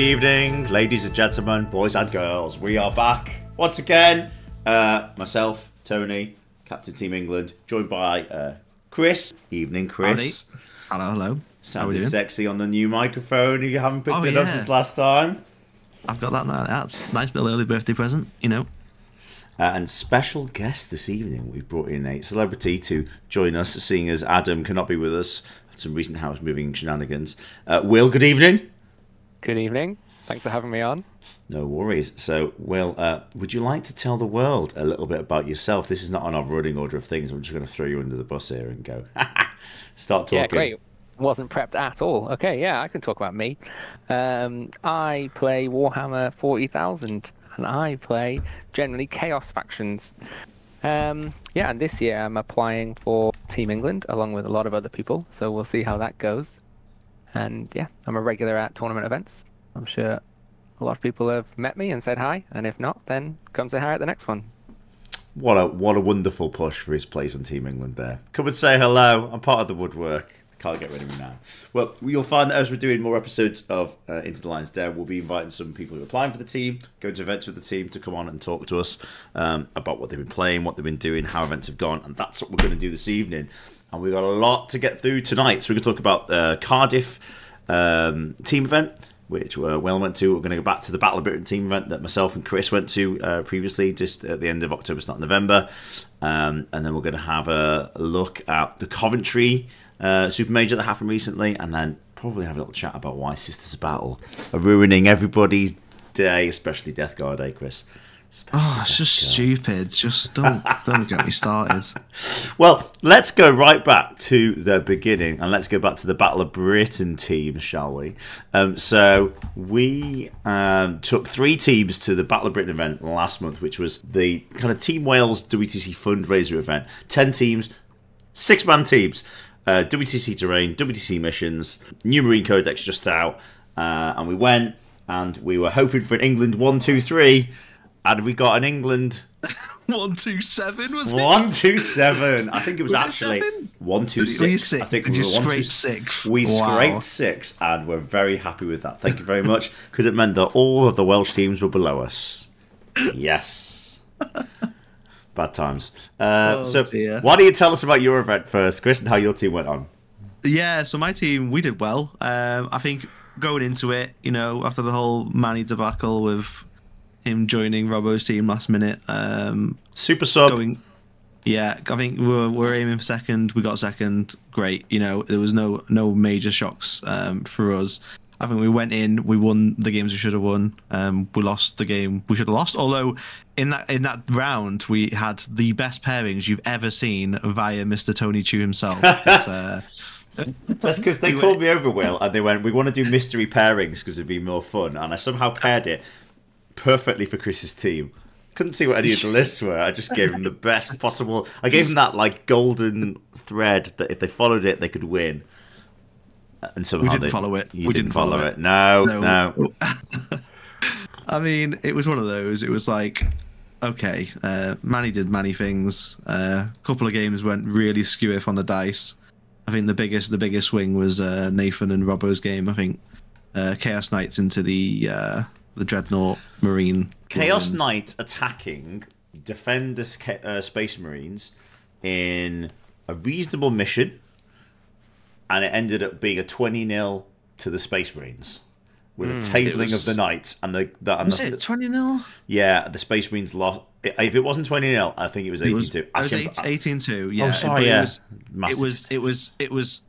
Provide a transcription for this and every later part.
Evening, ladies and gentlemen, boys and girls. We are back once again. Uh, myself, Tony, Captain Team England, joined by uh, Chris. Evening, Chris. Hello, hello. Sounded sexy on the new microphone. You haven't picked Oh, it up since last time. I've got that now. That's a nice little early birthday present, you know. Uh, and special guest this evening, we've brought in a celebrity to join us, seeing as Adam cannot be with us some recent house moving shenanigans. Uh, Will, good evening. Good evening. Thanks for having me on. No worries. So, Will, uh, would you like to tell the world a little bit about yourself? This is not on our running order of things. I'm just going to throw you under the bus here and go. Start talking. Yeah, great. Wasn't prepped at all. Okay, yeah, I can talk about me. Um, I play Warhammer 40,000 and I play generally Chaos factions. Um, yeah, and this year I'm applying for Team England along with a lot of other people, so we'll see how that goes. And yeah, I'm a regular at tournament events. I'm sure a lot of people have met me and said hi, and if not, then come say hi at the next one. What a what a wonderful push for his place on Team England there. Come and say hello. I'm part of the woodwork. Can't get rid of me now. Well, you'll find that as we're doing more episodes of uh, Into the Lions' Den, we'll be inviting some people who are applying for the team, going to events with the team to come on and talk to us um, about what they've been playing, what they've been doing, how events have gone, and that's what we're going to do this evening. And we've got a lot to get through tonight. So we're going to talk about the Cardiff um, team event, which uh, Will went to. We're going to go back to the Battle of Britain team event that myself and Chris went to uh, previously, just at the end of October, it's not November. Um, and then we're going to have a look at the Coventry uh, Super Major that happened recently, and then probably have a little chat about why Sisters of Battle are ruining everybody's day, especially Death Guard Day, Chris. Especially Oh, it's Death just Guard. stupid. Just don't don't get me started. Well, let's go right back to the beginning and let's go back to the Battle of Britain team, shall we? Um, so, we um, took three teams to the Battle of Britain event last month, which was the kind of Team Wales WTC fundraiser event. 10 teams, six man teams. Uh, WTC Terrain, WTC Missions, New Marine Codex just out. Uh, and we went and we were hoping for an England 1 2 3. And we got an England One, two, seven was it? one two seven. I think it was, Was actually one two six. six? I think Did we you were one, two, six? We Wow. scraped six, and we're very happy with that. Thank you very much, because it meant that all of the Welsh teams were below us. Yes. Bad times. Uh, Oh, so, dear. why don't you tell us about your event first, Chris, and how your team went on? Yeah, so my team we did well. Um, I think going into it, you know, after the whole Manny debacle with him joining Robbo's team last minute, um, Super sub. going. Yeah, I think we were, we were aiming for second. We got second. Great. You know, there was no no major shocks um, for us. I think we went in. We won the games we should have won. Um, we lost the game we should have lost. Although in that in that round we had the best pairings you've ever seen via Mr. Tony Chu himself. Uh, That's because they called me over, Will, and they went, "We want to do mystery pairings because it'd be more fun." And I somehow paired it perfectly for Chris's team. Couldn't see what any of the lists were. I just gave them the best possible. I gave them that like golden thread that if they followed it, they could win. And somehow we didn't they- follow it. We didn't, didn't follow, follow it. it. No, No. no. I mean, it was one of those. It was like, okay, uh, Manny did Manny things. A couple of games went really skew on the dice. I think the biggest the biggest swing was uh, Nathan and Robbo's game. I think uh, Chaos Knights into the uh, the Dreadnought Marine. Chaos Marines. Knight attacking defend the uh, Space Marines in a reasonable mission, and it ended up being a 20 0 to the Space Marines with a tabling Hmm, was- of the knights. And the, the, and Was the it twenty 0 yeah, the Space Marines lost. If it wasn't 20 0, I think it was 18 2. It was 18 2. Yeah. Oh, sorry, yeah. It was, it was it was it was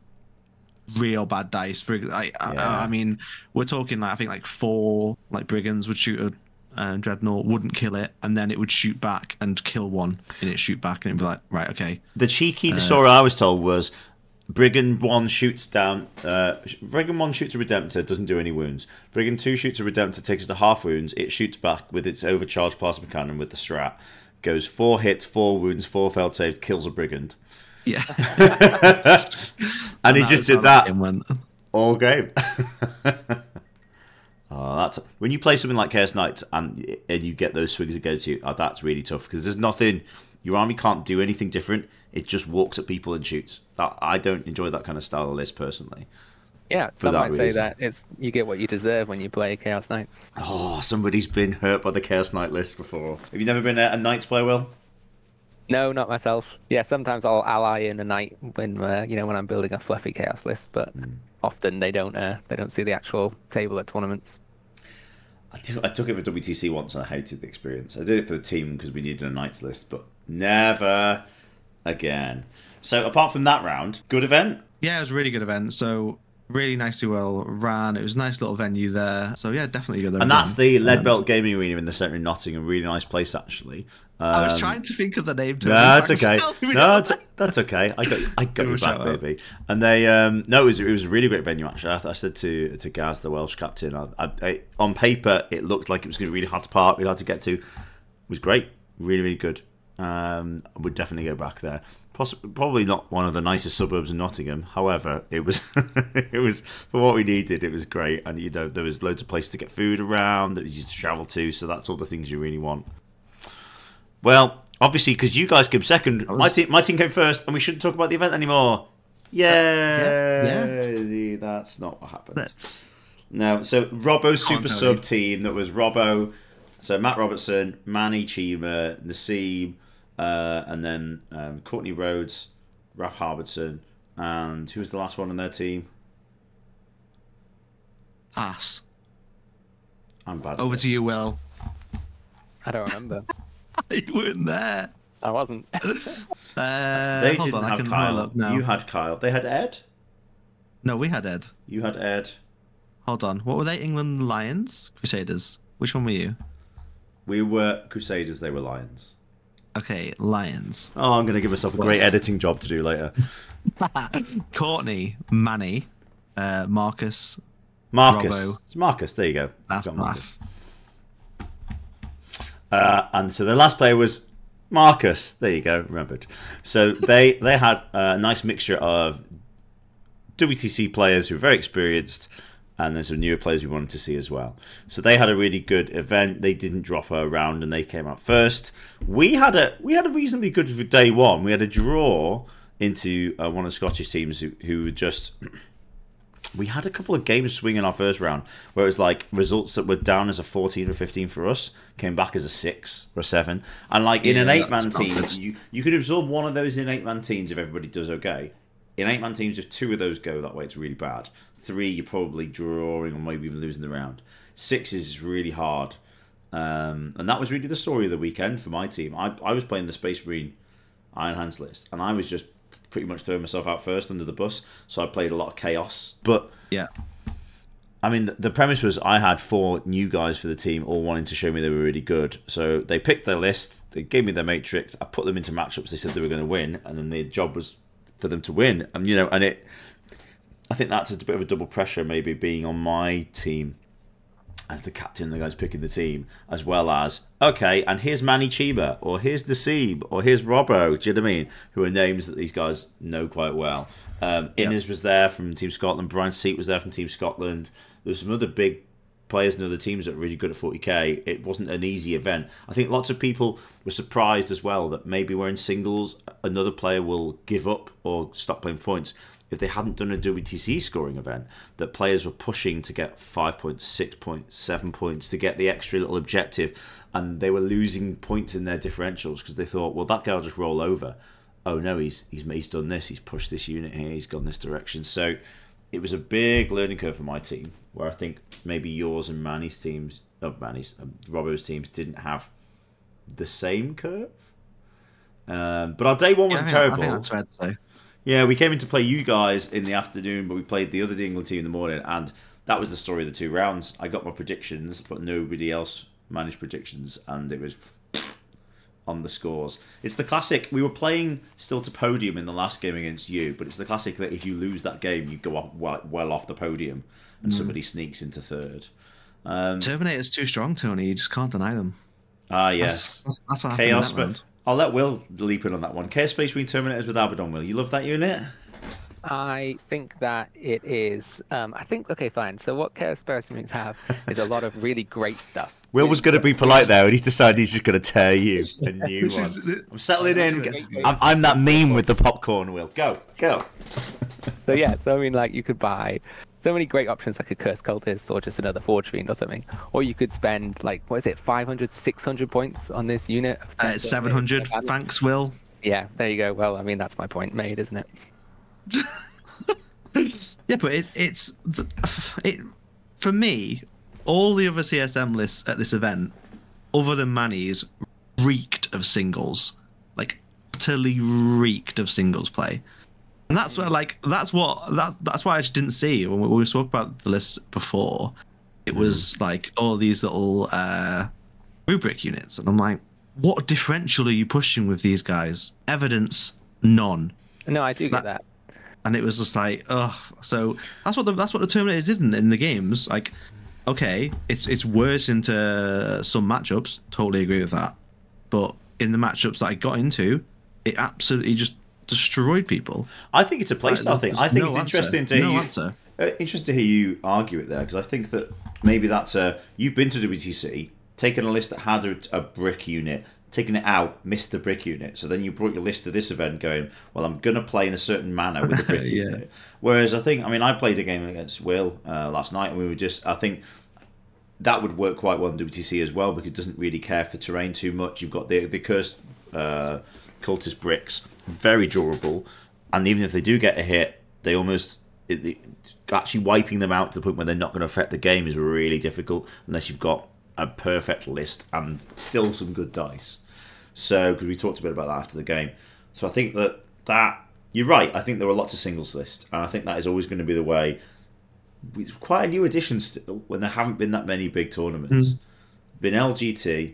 real bad dice. Brig- I, I, I mean, we're talking like I think like four like brigands would shoot a uh, dreadnought, wouldn't kill it, and then it would shoot back and kill one, and it shoot back, and it'd be like, right, okay, The cheeky Uh, story I was told was Brigand 1 shoots down. Uh, Brigand 1 shoots a Redemptor, doesn't do any wounds. Brigand 2 shoots a Redemptor, takes it to half wounds. It shoots back with its overcharged plasma cannon with the strat. Goes 4 hits, 4 wounds, 4 failed saves, kills a Brigand. yeah. And, he just did that game went. all game. oh, that's when you play something like Chaos Knights and and you get those swings against you. Oh, that's really tough because there's nothing. Your army can't do anything different. It just walks at people and shoots. I don't enjoy that kind of style of list personally. Yeah, For some that might say that it's you get what you deserve when you play Chaos Knights. Oh, somebody's been hurt by the Chaos Knight list before. Have you never been a, a Knights player, Will? No, not myself. Yeah, sometimes I'll ally in a knight when uh, you know when I'm building a fluffy chaos list, but Hmm. often they don't uh, they don't see the actual table at tournaments. I, did- I took it for WTC once and I hated the experience. I did it for the team because we needed a Knights list, but never again. So apart from that round, good event. Yeah, it was a really good event. So really nicely well ran. It was a nice little venue there. So yeah, definitely good. And that's the Lead Um, Belt Gaming Arena in the centre of Nottingham. Really nice place, actually. I was Um, trying to think of the name. To No, it's okay. No, it's, that's okay. I got, I got you back, baby. And they, um, no, it was, it was a really great venue. Actually, I, I said to to Gaz, the Welsh captain, I, I, on paper it looked like it was going to be really hard to park, really hard to get to. It was great, really, really good. Um, I would definitely go back there. Poss- probably not one of the nicest suburbs in Nottingham. However, it was, it was for what we needed. It was great, and you know there was loads of places to get food around. That was easy to travel to. So that's all the things you really want. Well, obviously, because you guys came second, my was- team, my team came first, and we shouldn't talk about the event anymore. Yay! Yeah, That's not what happened. That's No, so Robbo's super sub team that was Robbo, so Matt Robertson, Manny Chima, Nassim, uh, and then um, Courtney Rhodes, Ralph Harbison, and who was the last one on their team? pass. I'm bad. Over to you, Will. I don't remember. you weren't there. I wasn't. Uh, They hold didn't on, I have can Kyle. look now. You had Kyle. They had Ed. No, we had Ed. You had Ed. Hold on. What were they? England Lions? Crusaders? Which one were you? We were Crusaders. They were Lions. Okay, Lions. Oh, I'm going to give myself a great editing job to do later. Courtney, Manny, uh, Marcus. Marcus. Robbo. It's Marcus. There you go. That's Marcus. Uh, and so the last player was Marcus. There you go. Remembered. So they they had a nice mixture of WTC players who were very experienced, and there's some newer players we wanted to see as well. So they had a really good event. They didn't drop a round, and they came out first. We had a we had a reasonably good day one. We had a draw into uh, one of the Scottish teams who who were just. We had a couple of games swing in our first round where it was like results that were down as a 14 or 15 for us came back as a 6 or a 7. And like in an 8 man team, you, you could absorb one of those in 8 man teams if everybody does okay. In 8 man teams, if two of those go that way, it's really bad. Three, you're probably drawing or maybe even losing the round. Six is really hard. Um, and that was really the story of the weekend for my team. I, I was playing the Space Marine Iron Hands list, and I was just pretty much throwing myself out first under the bus. So I played a lot of chaos. But Yeah. I mean, the premise was I had four new guys for the team, all wanting to show me they were really good. So they picked their list, they gave me their matrix, I put them into matchups they said they were going to win, and then the job was for them to win. And you know, and it, I think that's a bit of a double pressure, maybe being on my team as the captain, the guys picking the team, as well as okay, and here's Manny Chima, or here's Nassim, or here's Robbo. Do you know what I mean? Who are names that these guys know quite well. Um, Innes was there from Team Scotland. Brian Seat was there from Team Scotland. There's some other big players and other teams that are really good at 40k. It wasn't an easy event. I think lots of people were surprised as well that maybe we're in singles, another player will give up or stop playing points. If they hadn't done a WTC scoring event, that players were pushing to get five points, six points, seven points to get the extra little objective, and they were losing points in their differentials because they thought, well, that guy will just roll over. Oh no, he's he's he's done this. He's pushed this unit here. He's gone this direction. So it was a big learning curve for my team, where I think maybe yours and Manny's teams, of Manny's, um, Robbo's teams didn't have the same curve. Um, but our day one wasn't I terrible. that's fair to say. Yeah, we came in to play you guys in the afternoon, but we played the other England team in the morning, and that was the story of the two rounds. I got my predictions, but nobody else managed predictions, and it was on the scores. It's the classic. We were playing still to podium in the last game against you, but it's the classic that if you lose that game, you go off, well, well off the podium, and somebody sneaks into third. Um, Terminator's too strong, Tony. You just can't deny them. ah, yes, that's, that's what happened chaos. that But. I'll let Will leap in on that one. Chaos Space Marine Terminators with Abaddon. Will you love that unit? I think that it is. Um, I think okay, fine. So what Chaos Space Marines have is a lot of really great stuff. Will was going to be polite there, and he's decided he's just going to tear you a new Which one. is- I'm settling in. I'm, I'm that meme with the popcorn. Will go, go. So yeah, so I mean, like you could buy so many great options like a Curse Cultist or just another Forge Fiend or something. Or you could spend like what is it, 500, 600 points on this unit. Uh, 700. Thanks, Will. Yeah, there you go. Well, I mean that's my point made, isn't it? Yeah, but it, it's it for me. All the other CSM lists at this event, other than Manny's, reeked of singles, like utterly reeked of singles play, and that's where like that's what that that's why I just didn't see when we, we spoke about the list before. It was like all these little uh, rubric units, and I'm like, what differential are you pushing with these guys? Evidence, none No, I do get that. and it was just like, oh, so that's what the that's what the Terminators did in, in the games. Like, okay, it's it's worse into some matchups. Totally agree with that, but in the matchups that I got into, it absolutely just destroyed people. I think it's a playstyle Like, thing. I think no it's answer. interesting to No hear you, uh, interesting to hear you argue it there because I think that maybe that's a you've been to WTC, taken a list that had a, a brick unit, taken it out, missed the brick unit. So then you brought your list to this event, going, well, I'm going to play in a certain manner with the brick Yeah. unit. Whereas I think, I mean, I played a game against Will uh, last night, and we were just, I think. That would work quite well in WTC as well because it doesn't really care for terrain too much. You've got the the cursed uh, cultist bricks, very durable, and even if they do get a hit, they almost it, it- actually wiping them out to the point where they're not going to affect the game is really difficult unless you've got a perfect list and still some good dice. So, because we talked a bit about that after the game, so I think that that you're right. I think there are lots of singles lists, and I think that is always going to be the way. It's quite a new addition still when there haven't been that many big tournaments. Hmm. Been LGT,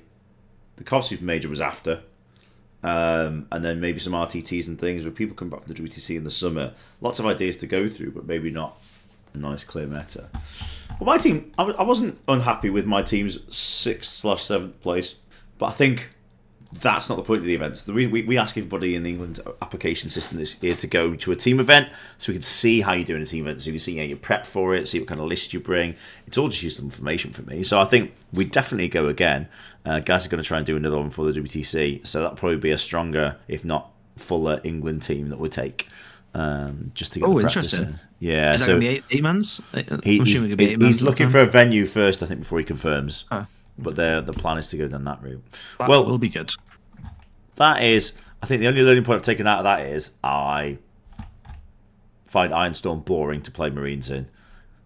the Cov Super Major was after, um, and then maybe some RTTs and things where people come back from the WTC in the summer. Lots of ideas to go through, but maybe not a nice clear meta. Well, my team, I, I wasn't unhappy with my team's sixth slash seventh place, but I think that's not the point of the events. The re- we, we ask everybody in the England application system this year to go to a team event so we can see how you do in a team event. So you can see how you prep for it, see what kind of list you bring. It's all just useful information for me. So I think we definitely go again. Uh, guys are going to try and do another one for the WTC. So that'll probably be a stronger, if not fuller, England team that we take. Um, just to get Oh, interesting. in. Yeah, Is that so gonna be eight, eight mans? I'm he, assuming it'll be eight he's looking for a venue first, I think, before he confirms. time. But the the plan is to go down that route. That well, will be good. that is, I think the only learning point I've taken out of that is I find Ironstorm boring to play Marines in.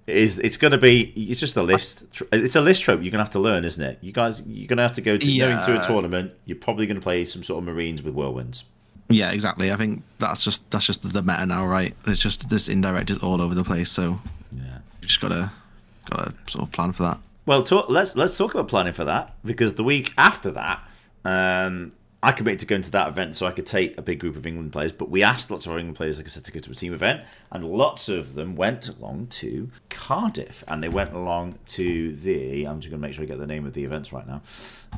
It is it's going to be it's just a list. It's a list trope you're going to have to learn, isn't it? You guys you're going to have to go to go into a tournament. You're probably going to play some sort of Marines with whirlwinds. Yeah, exactly. I think that's just that's just the meta now, right? It's just this indirect is all over the place, so Yeah. you just gotta gotta sort of plan for that. Well, talk, let's let's talk about planning for that because the week after that, um, I committed to going to that event so I could take a big group of England players. But we asked lots of our England players, like I said, to go to a team event, and lots of them went along to Cardiff, and they went along to the. I'm just going to make sure I get the name of the events right now.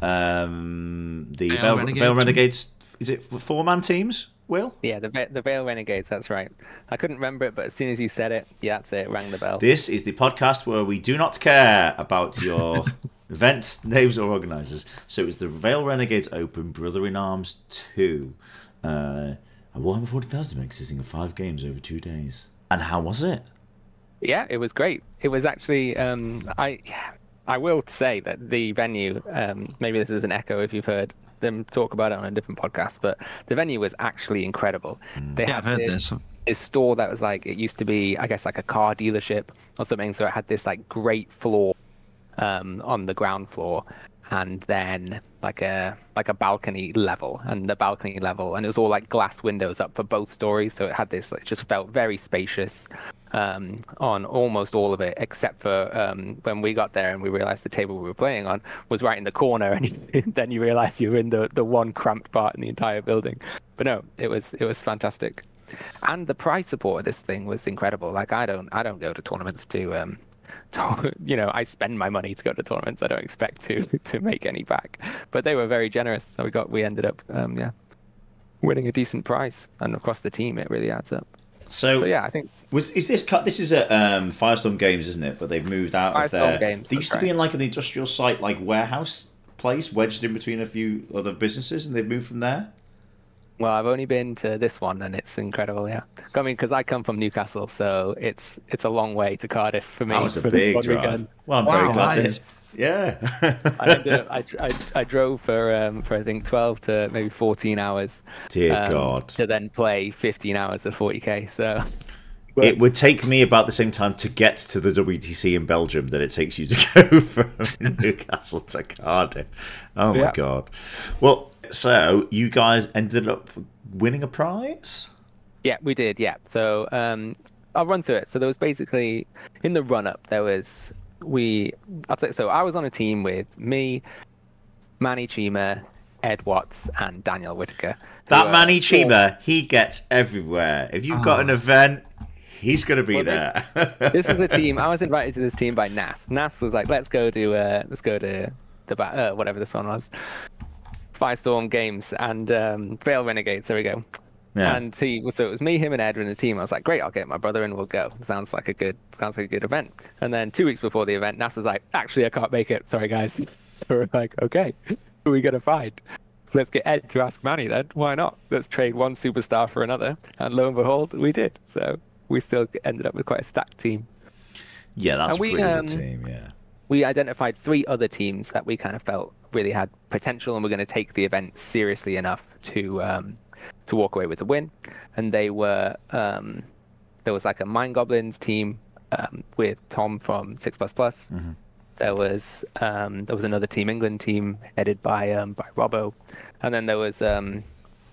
Um, the Vale Renegades. Vale Renegades. Is it four man teams? Will Yeah, the the Vale Renegades. That's right. I couldn't remember it, but as soon as you said it, yeah, that's it. Rang the bell. This is the podcast where we do not care about your event names or organisers. So it's the Vale Renegades Open Brother in Arms 2. Uh, a Warhammer 40,000 event consisting of five games over two days. And how was it? Yeah, it was great. It was actually um, I I will say that the venue um, maybe this is an echo if you've heard them talk about it on a different podcast, but the venue was actually incredible. They Yeah, had I've heard this, this. this store that was like it used to be I guess like a car dealership or something, so it had this like great floor um, on the ground floor and then like a like a balcony level and the balcony level and it was all like glass windows up for both stories so it had this it just felt very spacious um, on almost all of it except for um, when we got there and we realized the table we were playing on was right in the corner and then you realize you were in the, the one cramped part in the entire building but no it was it was fantastic and the prize support of this thing was incredible like i don't i don't go to tournaments to um to, you know, I spend my money to go to tournaments. I don't expect to to make any back. But they were very generous, so we got we ended up, um, yeah, winning a decent prize. And across the team, it really adds up. So, So yeah, I think was is this cut? This is at um, Firestorm Games, isn't it? But they've moved out of there. Games, they used to be in like an industrial site, like warehouse place, wedged in between a few other businesses, and they've moved from there. Well, I've only been to this one, and it's incredible. Yeah, I mean, because I come from Newcastle, so it's it's a long way to Cardiff for me That was a big drive. weekend. Well, I'm Wow, very glad to. Yeah. I, ended up, I, I, I drove for um, for I think 12 to maybe 14 hours. Dear um, God. To then play 15 hours of 40k. So It would take me about the same time to get to the WTC in Belgium that it takes you to go from Newcastle to Cardiff. Oh my Yeah. god. Well, so you guys ended up winning a prize? Yeah, we did. Yeah. So um, I'll run through it. So there was basically in the run up there was we. I'll say, so I was on a team with me, Manny Chima, Ed Watts, and Daniel Whitaker. That are Manny all- Chima, he gets everywhere. If you've got an event, he's going to be Well, there. this was a team. I was invited to this team by Nas. Nas was like, "Let's go to uh, let's go to the ba- uh, whatever this one was, Firestorm Games and um, Vale Renegades." There we go. Yeah. And he so it was me, him, and Ed in the team. I was like, "Great, I'll get my brother and we'll go." Sounds like a good sounds like a good event. And then two weeks before the event, Nas's like, "Actually, I can't make it. Sorry, guys." So we're like, "Okay, who are we gonna find?" Let's get Ed to ask Manny then. Why not? Let's trade one superstar for another. And lo and behold, we did. So we still ended up with quite a stacked team. yeah, that's And we, pretty um, good team, yeah. We identified three other teams that we kind of felt really had potential and were going to take the event seriously enough to um, to walk away with a win. And they were um, there was like a Mind Goblins team um, with Tom from Six Plus Plus. There was um, there was another Team England team headed by um, by Robbo, and then there was um,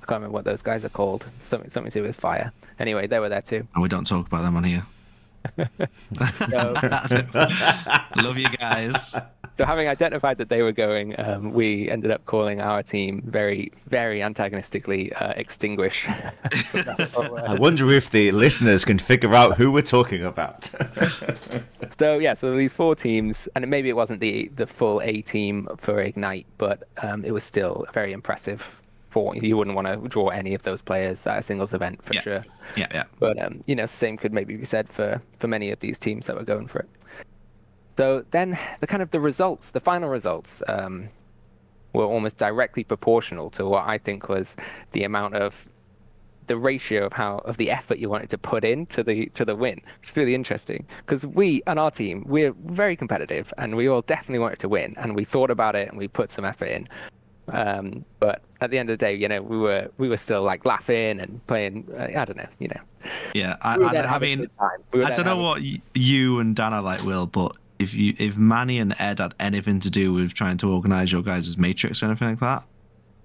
I can't remember what those guys are called. Something something to do with fire. Anyway, they were there too. And we don't talk about them on here. So, Love you guys. So having identified that they were going, um, we ended up calling our team very, very antagonistically uh, extinguish. I wonder if the listeners can figure out who we're talking about. so yeah, so these four teams, and maybe it wasn't the the full A team for Ignite, but um, it was still very impressive. For you wouldn't want to draw any of those players at a singles event for Yeah. sure. Yeah, yeah. But um, you know, same could maybe be said for for many of these teams that were going for it. So then, the kind of the results, the final results, um, were almost directly proportional to what I think was the amount of the ratio of how of the effort you wanted to put in to the to the win, which is really interesting. Because we and our team, we're very competitive, and we all definitely wanted to win, and we thought about it, and we put some effort in. Um, but at the end of the day, you know, we were we were still like laughing and playing. Uh, I don't know, you know. Yeah, I, We I, I mean. We I don't know what y- you and Dan are like, Will, but if you if Manny and Ed had anything to do with trying to organise your guys' matrix or anything like that,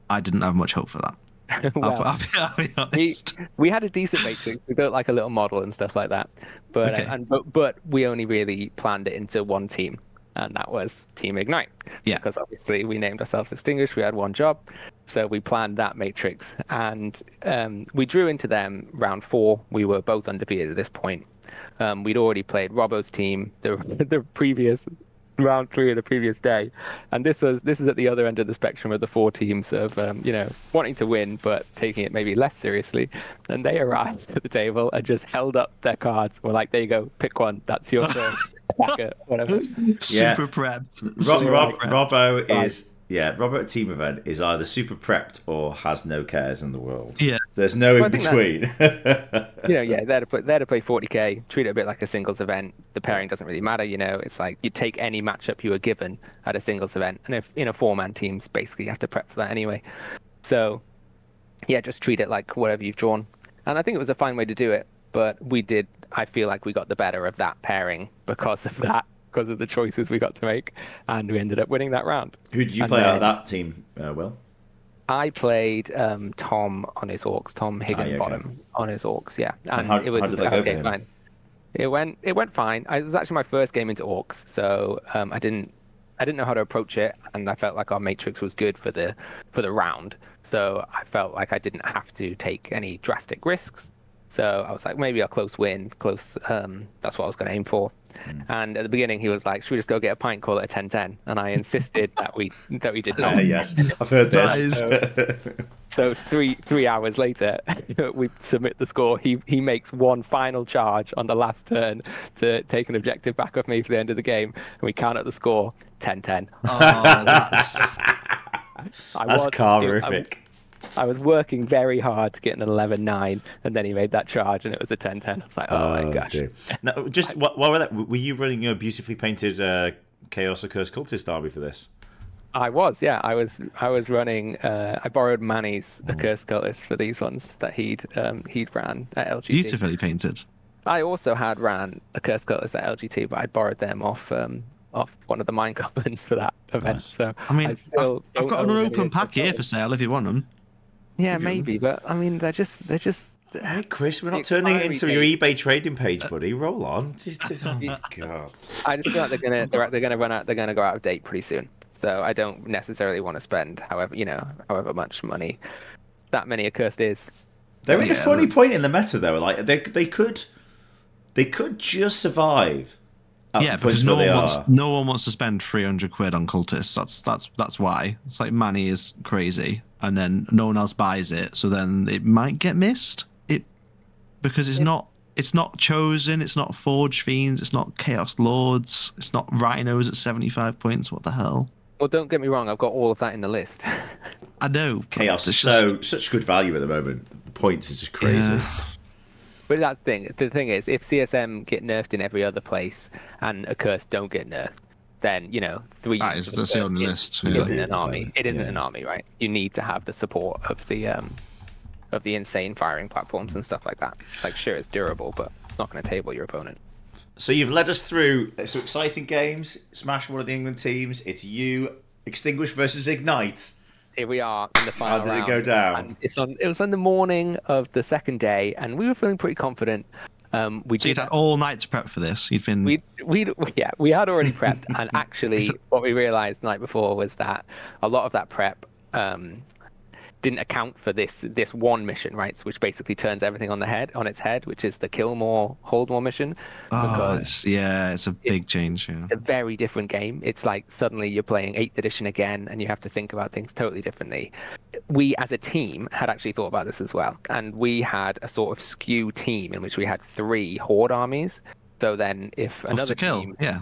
I didn't have much hope for that. I'll, I'll, be, I'll be we, we had a decent matrix. We built like a little model and stuff like that, but Okay. and but but we only really planned it into one team, and that was Team Ignite. Yeah. Because obviously we named ourselves Extinguished. We had one job, so we planned that matrix, and um, we drew into them round four. We were both undefeated at this point. Um, we'd already played Robbo's team the the previous round three of the previous day, and this was this is at the other end of the spectrum of the four teams of um, you know wanting to win but taking it maybe less seriously. And they arrived at the table and just held up their cards. We're like, there you go, pick one. That's your turn. Attacker, whatever. Yeah. Super prepped. Rob, Rob. Robbo Right. is yeah. Robert at team event is either super prepped or has no cares in the world. Yeah. There's no Well, in between. you know, yeah, there to play, there to play 40k. Treat it a bit like a singles event. The pairing doesn't really matter. You know, it's like you take any matchup you were given at a singles event, and if in a four-man teams, basically you have to prep for that anyway. So, yeah, just treat it like whatever you've drawn. And I think it was a fine way to do it. But we did. I feel like we got the better of that pairing because of that, because of the choices we got to make, and we ended up winning that round. Who did you And play out of that team? Uh, Will. I played um, Tom on his orcs, Tom Ah, yeah, okay. On his orcs, yeah. And, how- it was how did that go for okay, him? fine. It went it went fine. I, it was actually my first game into orcs, so um, I didn't I didn't know how to approach it, and I felt like our matrix was good for the for the round. So I felt like I didn't have to take any drastic risks. So I was like, maybe a close win, close. Um, that's what I was going to aim for. Hmm. And at the beginning, he was like, "Should we just go get a pint, call it a 10-10? And I insisted that we that we did not. Uh, yes, I've heard this. That So three three hours later, we submit the score. He he makes one final charge on the last turn to take an objective back off me for the end of the game, and we count up the score 10-10. Oh, that's, I That's was- carific. I was working very hard to get an 11-9, and then he made that charge, and it was a 10-10. I was like, oh, my gosh. dear. Now, just wh- while we're that, were you running your beautifully painted uh, Chaos Accursed Cultist Derby for this? I was, yeah. I was, I was running. Uh, I borrowed Manny's Accursed Cultist for these ones that he'd um, he'd ran at LGT. Beautifully painted. I also had ran Accursed Cultist at LGT, but I borrowed them off um, off one of the mine goblins for that event. Nice. So I mean, still I've, I've got an open pack here for sale if you want them. Yeah, maybe, but I mean, they're just they're just. Hey, Chris, we're not turning it into expiry your eBay trading page, uh, buddy. Roll on. Just, just- oh, my God. I just feel like they're gonna they're, they're gonna run out. They're gonna go out of date pretty soon. So I don't necessarily want to spend however you know however much money that many accursed is. They're at a funny point in the meta, though. Like they, they could, they could just survive. At yeah, because no one wants are. no one wants to spend three hundred quid on cultists. That's that's that's why. It's like money is crazy, and then no one else buys it, so then it might get missed. It because it's not it's not chosen. It's not forge fiends. It's not chaos lords. It's not rhinos at seventy five points. What the hell? Well, don't get me wrong. I've got all of that in the list. I know Chaos is it's so just- such good value at the moment. The points is just crazy. Yeah. But that thing, the thing is, if CSM get nerfed in every other place and accursed don't get nerfed, then you know three. That units is- of that's the only is- list, Isn't an army. It isn't Yeah. an army, right? You need to have the support of the um, of the insane firing platforms and stuff like that. It's like sure, it's durable, but it's not going to table your opponent. So you've led us through some exciting games. Smash one of the England teams. It's you, Extinguish versus Ignite. Here we are in the final How did it go down? and It's on. It was on the morning of the second day, and we were feeling pretty confident. Um, we So you'd did had all night to prep for this. You'd been we we yeah we had already prepped and actually what we realized the night before was that a lot of that prep um didn't account for this this one mission right which basically turns everything on the head on its head which is the kill more hold more mission oh, it's, yeah, it's a big change. Yeah. it's a very different game. It's like suddenly you're playing 8th edition again and you have to think about things totally differently. We as a team had actually thought about this as well. And we had a sort of skew team in which we had three horde armies. So then if another kill. team Yeah.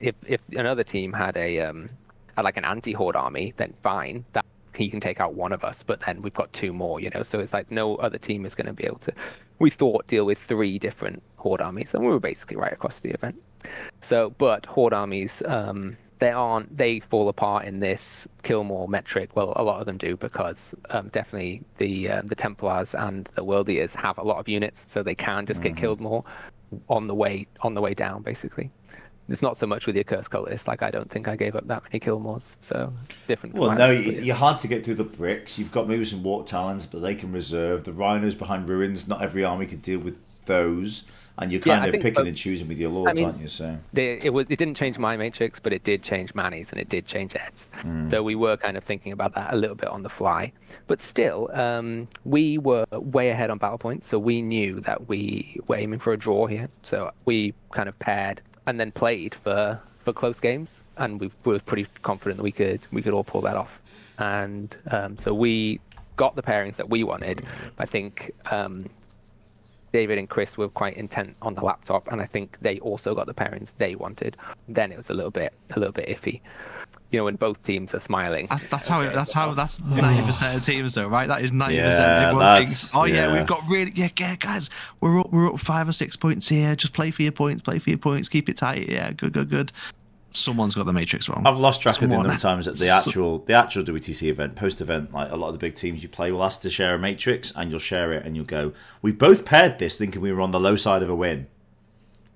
if if another team had a um had like an anti-horde army, then fine. That he can take out one of us, but then we've got two more, you know. So it's like no other team is going to be able to. We thought deal with three different horde armies, and we were basically right across the event. So, but horde armies, um, they aren't. They fall apart in this kill more metric. Well, a lot of them do because um, definitely the um, the Templars and the World Eaters have a lot of units, so they can just get killed more on the way on the way down, basically. It's not so much with the accursed cultists. Like I don't think I gave up that many Killmores. So different. Well, no, you- but- you're hard to get through the bricks. You've got maybe some Warp Talons, but they can reserve. The rhinos behind ruins, not every army could deal with those. And you're kind I of think picking both- and choosing with your lords, mean, aren't you? So They, it was it didn't change my matrix, but it did change Manny's and it did change Ed's. So we were kind of thinking about that a little bit on the fly. But still, um, we were way ahead on battle points, so we knew that we were aiming for a draw here. So we kind of paired and then played for for close games, and we were pretty confident that we could we could all pull that off. And um, so we got the pairings that we wanted. I think um, David and Chris were quite intent on the laptop, and I think they also got the pairings they wanted. Then it was a little bit a little bit iffy. You know, when both teams are smiling. That's, that's how. It, that's how. That's ninety percent of teams, though, right? That is ninety Yeah, percent. Everyone that's- thinks, "Oh yeah, yeah. we've got really yeah, yeah, guys. We're up, we're up five or six points here. Just play for your points. Play for your points. Keep it tight. Yeah, good, good, good." Someone's got the matrix wrong. I've lost track of the Someone- number of times at the actual the actual WTC event, post event. Like a lot of the big teams you play will ask to share a matrix, and you'll share it, and you'll go. We both paired this, thinking we were on the low side of a win.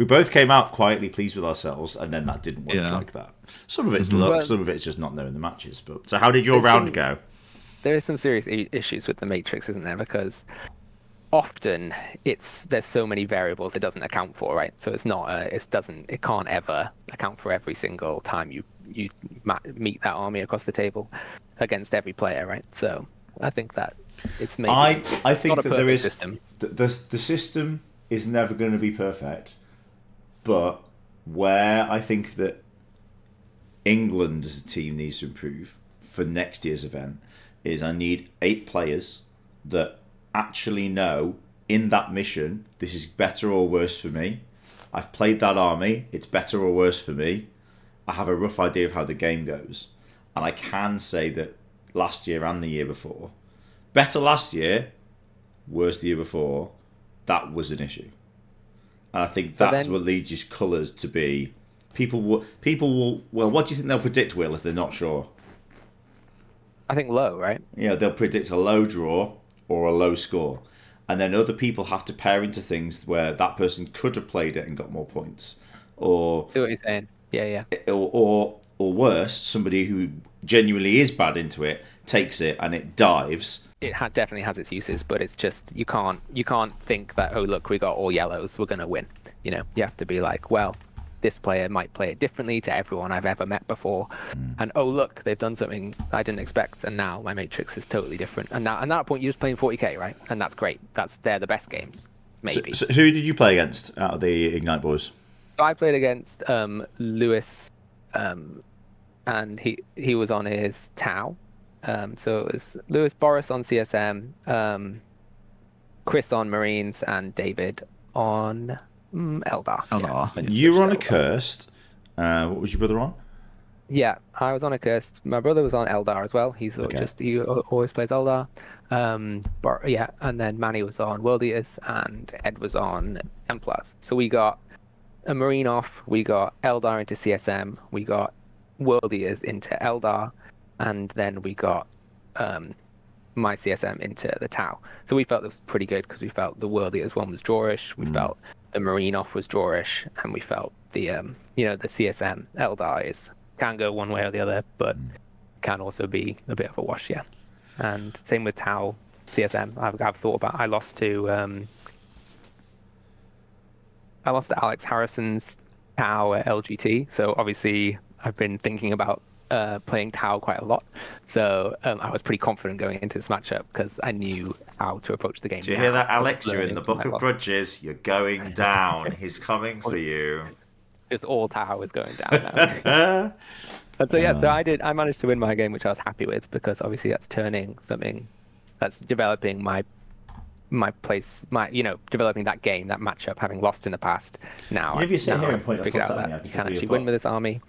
We both came out quietly pleased with ourselves, and then that didn't work Yeah. like that. Some of it's Mhm. luck, Well- some of it's just not knowing the matches. But so, how did your round some- go? there is some serious issues with the matrix, isn't there? Because often it's there's so many variables it doesn't account for, right? So it's not uh, it doesn't it can't ever account for every single time you you ma- meet that army across the table against every player, right? So I think that it's maybe I I think that there is perfect system. the, the the system is never going to be perfect, but where I think that England as a team needs to improve for next year's event is I need eight players that actually know in that mission this is better or worse for me. I've played that army, it's better or worse for me. I have a rough idea of how the game goes. And I can say that last year and the year before, better last year, worse the year before. That was an issue, and I think But that's then- what leads his colours to be. People will. People will. Well, what do you think they'll predict? Will if they're not sure? I think low, right? Yeah, they'll predict a low draw or a low score. And then other people have to pair into things where that person could have played it and got more points. Or See what you're saying? Yeah, yeah. or or, or worse, somebody who genuinely is bad into it takes it and it dives. It ha- definitely has its uses, but it's just you can't you can't think that oh look we got all yellows we're gonna win. You know you have to be like well this player might play it differently to everyone I've ever met before, and oh look they've done something I didn't expect, and now my matrix is totally different. And now at that point you're just playing 40k right, and that's great. That's they're the best games maybe. So who did you play against out of the Ignite boys? So I played against um, Lewis, um, and he he was on his Tau. Um, so it was Lewis Boris on CSM, um, Chris on Marines, and David on mm, Eldar. Eldar. And you were on a Eldar. cursed. Uh, what was your brother on? Yeah, I was on a cursed. My brother was on Eldar as well. He's Okay. just he always plays Eldar. Um, but yeah, and then Manny was on World Eaters and Ed was on Templars. So we got a Marine off. We got Eldar into CSM. We got World Eaters into Eldar, and then we got um, my CSM into the Tau. So we felt this was pretty good because we felt the World Eaters one was drawish. We felt the Marine off was drawish, and we felt the um, you know the CSM Eldar is can go one way or the other, but can also be a bit of a wash, yeah. And same with Tau CSM. I've, I've thought about. I lost to um, I lost to Alex Harrison's Tau at LGT. So obviously I've been thinking about uh, playing Tau quite a lot. So um, I was pretty confident going into this matchup because I knew how to approach the game. Do you hear that, Alex? You're in the book my of loss. grudges. You're going down. He's coming for you. It's all Tau is going down now. But so yeah, so I did. I managed to win my game, which I was happy with because obviously that's turning something, that's developing my my place, my you know, developing that game, that matchup, having lost in the past. Now, If you sit here and point figured out that can you can cover actually win with this army.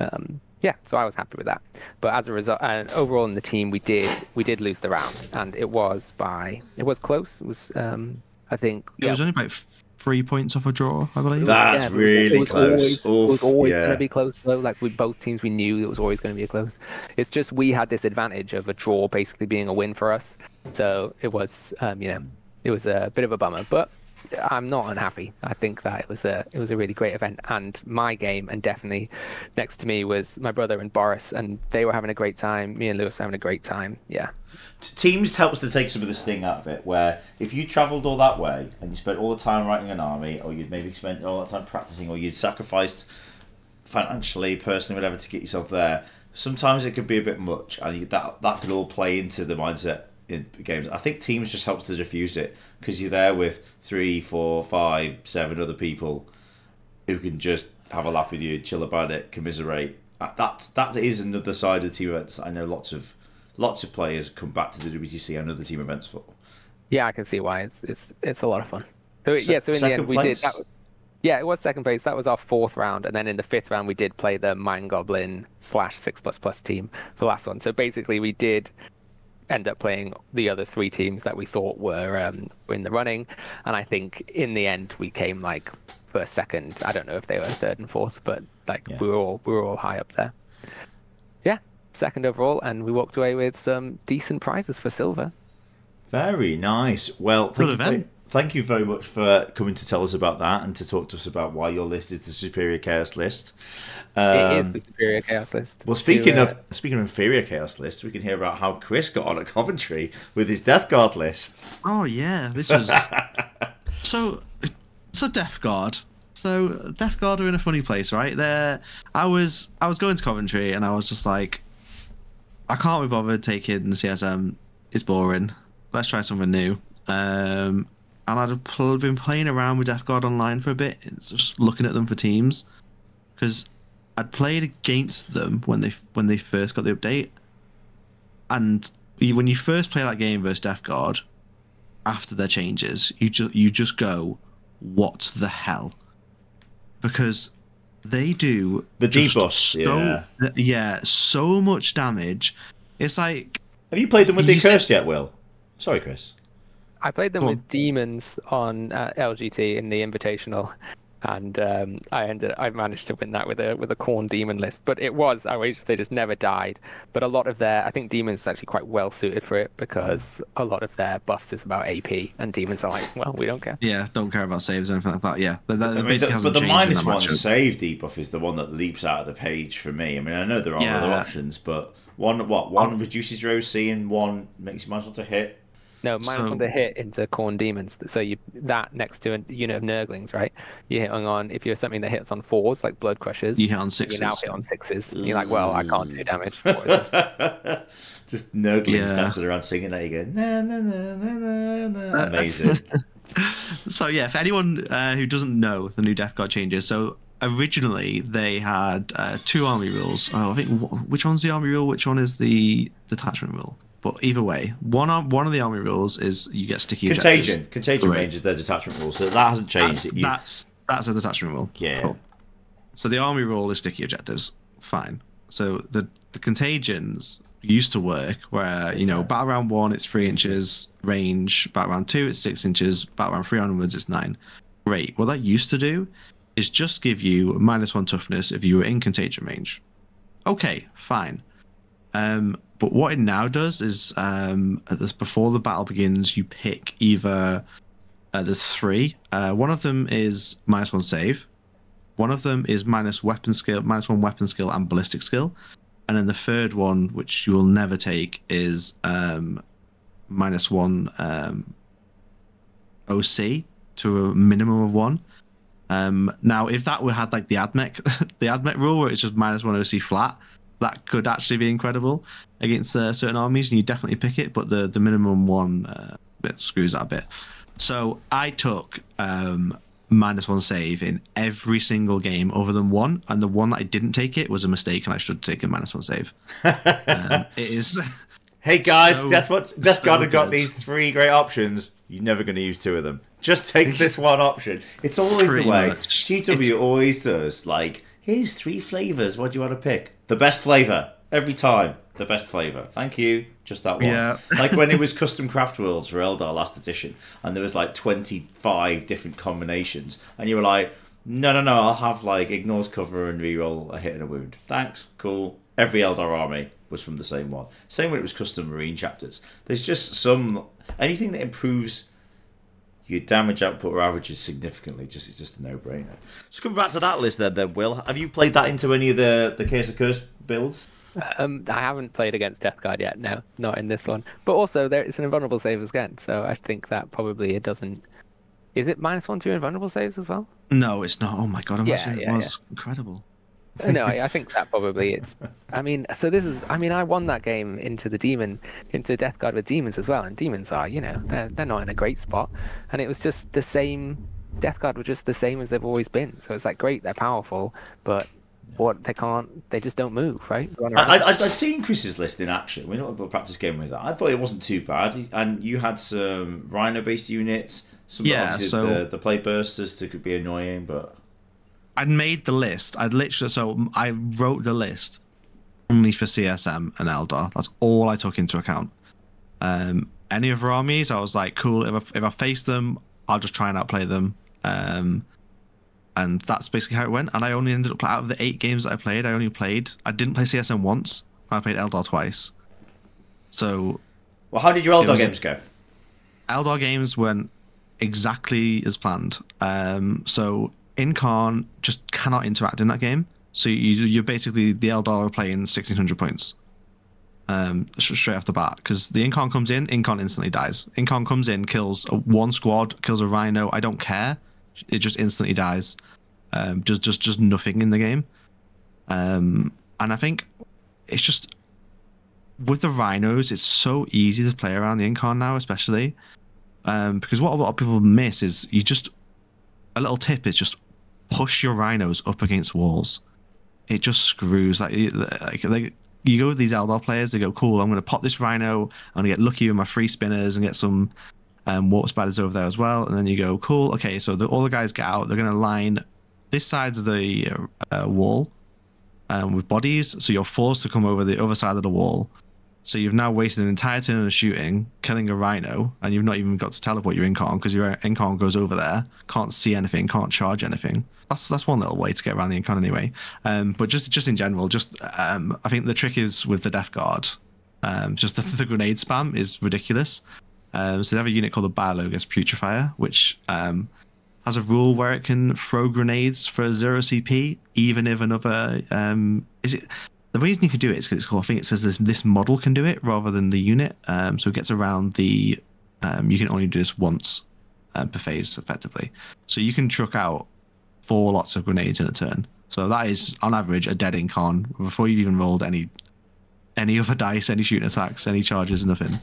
Um, yeah, so I was happy with that. But as a result, and overall in the team, we did we did lose the round, and it was by it was close. It was um, I think It yeah, was only about three points off a draw, I believe. That's but it was- really it was close. Always, it was always yeah. going to be close, though. Like with both teams, we knew it was always going to be a close. It's just we had this advantage of a draw basically being a win for us. So it was, um, you know, it was a bit of a bummer, but I'm not unhappy. I think that it was a it was a really great event, and my game, and definitely next to me was my brother and Boris, and they were having a great time. Me and Lewis having a great time. Yeah. Teams helps to take some of the sting out of it. Where if you travelled all that way and you spent all the time writing an army, or you'd maybe spent all that time practicing, or you'd sacrificed financially, personally, whatever, to get yourself there, sometimes it could be a bit much, and that that could all play into the mindset in games. I think teams just helps to diffuse it because you're there with three, four, five, seven other people who can just have a laugh with you, chill about it, commiserate. Uh, That that is another side of the team events. I know lots of lots of players come back to the WTC and other team events for. Yeah, I can see why it's it's it's a lot of fun. So yeah, so in the end we place? did. That, yeah, it was second place. That was our fourth round, and then in the fifth round we did play the Mind Goblin slash six plus plus team for the last one. So basically, we did end up playing the other three teams that we thought were um, in the running, and I think in the end we came like first, second. I don't know if they were third and fourth, but like Yeah. we were all we were all high up there. Yeah, second overall, and we walked away with some decent prizes for silver. Very nice. Well, thank Good you, very, event. Thank you very much for coming to tell us about that and to talk to us about why your list is the superior chaos list. It is Um, the superior chaos list. Well, to, speaking uh, of speaking of inferior chaos lists, we can hear about how Chris got on at Coventry with his Death Guard list. Oh yeah, this was so so Death Guard. So Death Guard are in a funny place, right? There, I was I was going to Coventry and I was just like, I can't be bothered taking the CSM. It's boring. Let's try something new. Um, and I'd pl- been playing around with Death Guard online for a bit, it's just looking at them for teams, because I'd played against them when they when they first got the update, and you, when you first play that game versus Death Guard, after their changes, you just you just go, what the hell? Because they do The just debuffs, so, yeah. yeah, so much damage. It's like Have you played them with the Cursed yet, Will? Sorry, Chris. I played them Go with demons on uh, LGT in the Invitational, and um, I ended. I managed to win that with a with a Khorne demon list. But it was outrageous. They just never died. But a lot of their, I think demons is actually quite well suited for it because a lot of their buffs is about AP, and demons are like, well, we don't care. Yeah, don't care about saves or anything like that. Yeah, that, that I mean, basically the, hasn't but the changed in minus that one matchup. save debuff is the one that leaps out of the page for me. I mean, I know there are other options, but one what one reduces your OC and one makes you minus one to hit. No, minus So- one to hit into Khorne demons. So you that next to a unit of Nurglings, right? You're hitting on if you're something that hits on fours like blood crushers. You hit on sixes. you sixes. now hit on sixes. And you're like, well, I can't do damage. What is this? Just nurglings Yeah. dancing around singing that. You go, na, na, na, na, na, na. amazing. So yeah, for anyone uh, who doesn't know the new Death Guard changes, so originally they had uh, two army rules. Oh, I think wh- which one's the army rule? Which one is the detachment rule? But either way, one one of the army rules is you get sticky objectives. Contagion, contagion Right. range is their detachment rule, so that hasn't changed. That's, You- that's that's a detachment rule. Yeah. Cool. So the army rule is sticky objectives. Fine. So the the contagions used to work where you know battle round one it's three inches range, battle round two it's six inches, battle round three onwards it's nine. Great. What that used to do is just give you minus one toughness if you were in contagion range. Okay, fine. Um, but what it now does is um, this, before the battle begins, you pick either uh, three. Uh, one of them is minus one save. One of them is minus weapon skill, minus one weapon skill and ballistic skill, and then the third one, which you will never take, is um, minus one um, OC to a minimum of one. Um, now, if that were had like the admech, the admech rule where it's just minus one OC flat, that could actually be incredible against uh, certain armies, and you definitely pick it. But the the minimum one uh, bit screws that a bit. So I took um, minus one save in every single game other than one, and the one that I didn't take it was a mistake, and I should have taken minus one save. um, it is. Hey guys, So- Death, what, Death so God have got these three great options. You're never going to use two of them. Just take this one option. It's always Pretty the way. much. GW It's- always does. Like, here's three flavors. What do you want to pick? The best flavor every time. The best flavor. Thank you. Just that one. Yeah. like when it was custom craft worlds for Eldar last edition, and there was like 25 different combinations, and you were like, no, no, no, I'll have like ignores cover and reroll a hit and a wound. Thanks, cool. Every Eldar army was from the same one. Same when it was custom marine chapters. There's just some anything that improves your damage output or averages significantly. Just it's just a no-brainer. So coming back to that list, then, then Will, have you played that into any of the the Chaos Accursed builds? Um, I haven't played against Death Guard yet. No, not in this one. But also, there it's an invulnerable save again, so I think that probably it doesn't. Is it minus one to invulnerable saves as well? No, it's not. Oh my god, Yeah, imagine yeah, it was incredible. No, I, I think that probably it's. I mean, so this is. I mean, I won that game into the demon, into Death Guard with demons as well, and demons are, you know, they're they're not in a great spot, and it was just the same. Death Guard were just the same as they've always been. So it's like great, they're powerful, but what they can't, they just don't move, right? I, I. I'd seen Chris's list in action. We're not a practice game with that. I thought it wasn't too bad, and you had some Rhino-based units. Some Yeah, so- the, the play bursters to could be annoying, but I'd made the list. I'd literally so I wrote the list only for CSM and Eldar. That's all I took into account. Um, any other armies, I was like, cool. If I, if I face them, I'll just try and outplay them. Um, and that's basically how it went. And I only ended up out of the eight games that I played, I only played. I didn't play CSM once. I played Eldar twice. So well, how did your Eldar was- games go? Eldar games went exactly as planned. Um, so Incarn just cannot interact in that game. So you, you're basically the Eldar playing 1600 points um, straight off the bat because the Incarn comes in, Incarn instantly dies. Incarn comes in, kills a, one squad, kills a Rhino. I don't care. It just instantly dies. Um, just just just nothing in the game. Um, and I think it's just with the rhinos, it's so easy to play around the Incarn now, especially um, because what a lot of people miss is you just a little tip is just push your rhinos up against walls. It just screws like, like, you go with these Eldar players. They go, cool. I'm going to pop this rhino. I'm going to get lucky with my free spinners and get some um, Warp Spiders over there as well. And then you go, cool. Okay, so the, all the guys get out. They're going to line this side of the uh, wall um, with bodies. So you're forced to come over the other side of the wall. So you've now wasted an entire turn of shooting, killing a rhino, and you've not even got to teleport your Incarn because your Incarn goes over there, can't see anything, can't charge anything. That's that's one little way to get around the Incarn anyway. Um, but just just in general, just um, I think the trick is with the Death Guard. Um, just the, the grenade spam is ridiculous. Um, so they have a unit called the Biologus Putrifier, which um, has a rule where it can throw grenades for zero CP, even if another um, is it. The reason you can do it is because it's cool. I think it says this this model can do it rather than the unit. Um, so it gets around the. Um, you can only do this once uh, per phase, effectively. So you can truck out four lots of grenades in a turn. So that is on average a dead Incarn before you've even rolled any any other dice, any shooting attacks, any charges, nothing.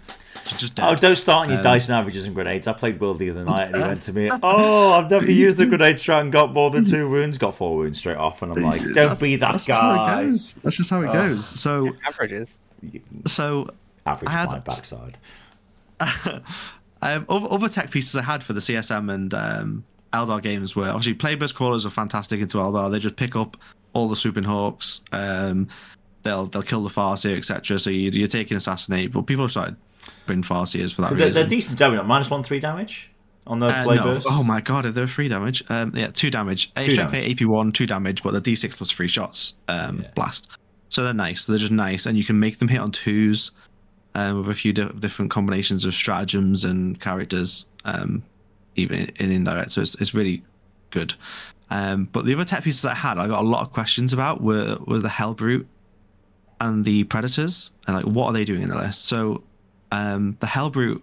Just, just Oh, don't start on your Um, dice and averages and grenades. I played Will the other night and he went to me, Oh, I've never used the grenade strat and got more than two wounds. Got four wounds straight off. And I'm like, Don't That's- be that that's just how it guy. goes. That's just how it goes. So, Averages. so Average I had- my backside. um, other, other tech pieces I had for the CSM and um, Eldar games were obviously Plagueburst Crawlers are fantastic into Eldar. They just pick up all the swooping hawks. Um, they'll they'll kill the Farseer, etc. So you, you're taking assassinate, but people have started bringing Farseers for that They're, reason. they're decent damage. Minus one, three damage on the Uh, play no. burst. Oh my god, if they're three damage. Um, yeah, two damage. Two Two strength damage. eight, AP one, two damage, but they're D6 plus three shots. Um, Yeah. blast. So they're nice. They're just nice, and you can make them hit on twos, um, with a few di- different combinations of stratagems and characters, um, even in, in indirect. So it's it's really good. Um, but the other tech pieces I had, I got a lot of questions about were were the Hellbrute and the Predators, and like what are they doing in the list? So um, the Hellbrute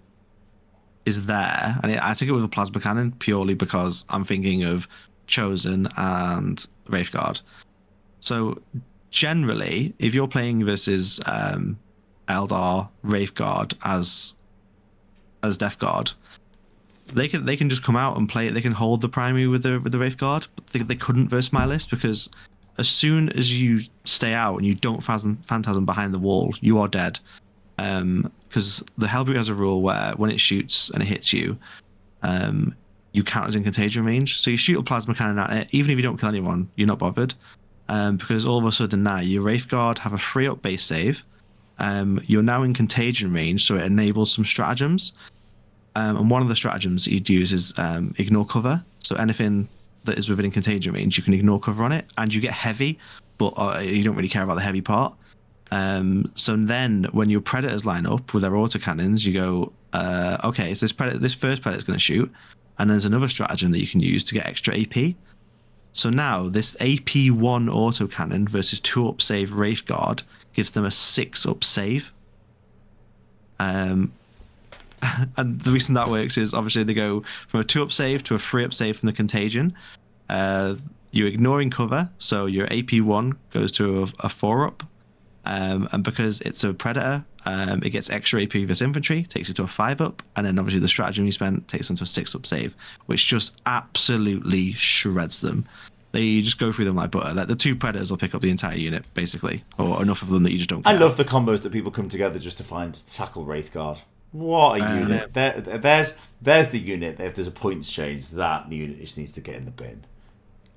is there, and I took it with a plasma cannon purely because I'm thinking of Chosen and Wraithguard. So generally, if you're playing versus um, Eldar Wraithguard as as Death Guard, they can they can just come out and play it. They can hold the primary with the with the Wraithguard, but they, they couldn't versus my list because as soon as you stay out and you don't phantasm, phantasm behind the wall, you are dead. Um, because the Hellbrute has a rule where when it shoots and it hits you, um, you count as in contagion range. So you shoot a plasma cannon at it, even if you don't kill anyone, you're not bothered. Um, because all of a sudden now your Wraithguard have a free up base save. Um, you're now in contagion range, so it enables some stratagems. Um, and one of the stratagems you'd use is um, ignore cover. So anything that is within contagion range, you can ignore cover on it, and you get heavy, but uh, you don't really care about the heavy part. Um, so then, when your predators line up with their autocannons, you go, uh, okay, so this predator, this first predator's going to shoot, and there's another stratagem that you can use to get extra AP. So now this AP one autocannon versus two up save Wraithguard gives them a six up save. Um, and the reason that works is obviously they go from a two up save to a three up save from the contagion. Uh, you're ignoring cover, so your AP one goes to a, a four up. Um, and because it's a predator, um, it gets extra AP versus infantry, takes it to a five up, and then obviously the stratagem you spent takes them to a six up save, which just absolutely shreds them. They just go through them like butter. Like the two predators will pick up the entire unit, basically, or enough of them that you just don't. I care. love the combos that people come together just to find tackle Wraithguard. What a Um, unit! There, there's there's the unit. If there's a points change, that the unit just needs to get in the bin.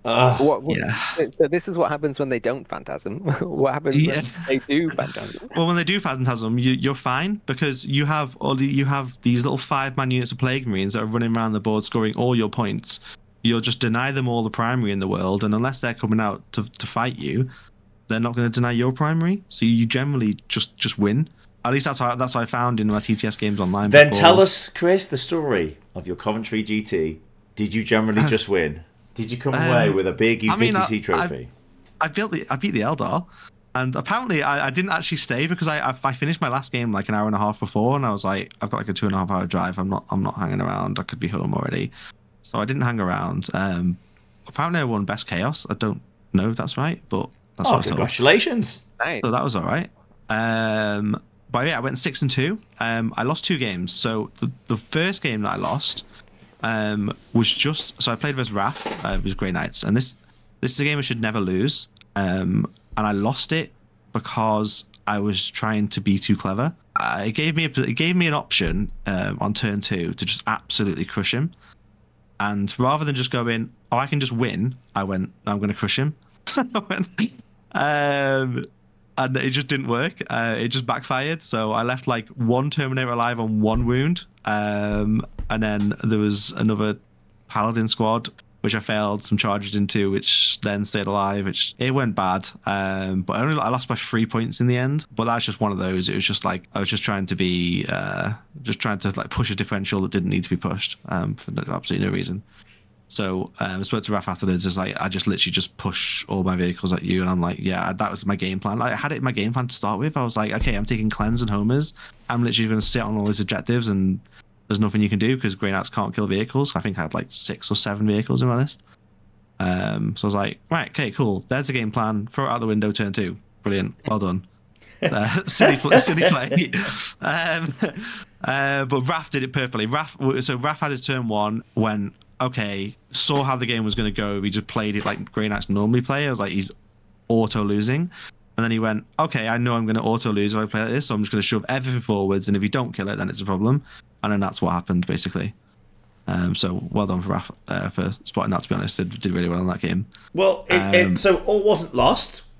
Ugh. What, what, Yeah. So this is what happens when they don't phantasm. what happens Yeah. when they do phantasm? Well, when they do Phantasm, you, you're fine because you have all the, you have these little five man units of Plague Marines that are running around the board scoring all your points. You'll just deny them all the primary in the world, and unless they're coming out to, to fight you, they're not going to deny your primary. So you generally just just win. At least that's how that's how I found in my TTS games online. Then before. tell us, Chris, the story of your Coventry GT. Did you generally uh, just win? Did you come away Um, with a big I mean, I- trophy? I built the I beat the Eldar, and apparently I, I didn't actually stay because I, I I finished my last game like an hour and a half before, and I was like I've got like a two and a half hour drive. I'm not I'm not hanging around. I could be home already, so I didn't hang around. Um, apparently I won best chaos. I don't know if that's right, but that's oh, what I was congratulations! Nice. So that was all right. Um, but yeah, I went six and two. Um, I lost two games. So the, the first game that I lost um, was just so I played versus Raf. Uh, it was Grey Knights, and this this is a game I should never lose. Um, and I lost it because I was trying to be too clever. Uh, it gave me a, it gave me an option um, on turn two to just absolutely crush him. And rather than just going, oh, I can just win, I went, I'm going to crush him. Um, and it just didn't work. Uh, it just backfired. So I left like one Terminator alive on one wound, um, and then there was another Paladin squad which I failed some charges into, which then stayed alive. Which it went bad, um, but I only I lost by three points in the end. But that's just one of those. It was just like I was just trying to be, uh, just trying to like push a differential that didn't need to be pushed um, for absolutely no reason. So um, I spoke to Raf afterwards. It's like I just literally just push all my vehicles at you, and I'm like, yeah, that was my game plan. Like, I had it in my game plan to start with. I was like, okay, I'm taking cleanse and homers. I'm literally going to sit on all these objectives, and there's nothing you can do because Grey Knights can't kill vehicles. I think I had like six or seven vehicles in my list. Um, so I was like, right, okay, cool. There's the game plan. Throw it out the window. Turn two. Brilliant. Well done. Uh, silly, play, silly play. Um, uh, but Raf did it perfectly. Raf, so Raf had his turn one when okay, saw how the game was going to go. We just played it like Grey Knights normally play. I was like, he's auto losing. And then he went, okay, I know I'm going to auto lose if I play like this, so I'm just going to shove everything forwards. And if you don't kill it, then it's a problem. And then that's what happened, basically. Um, so well done for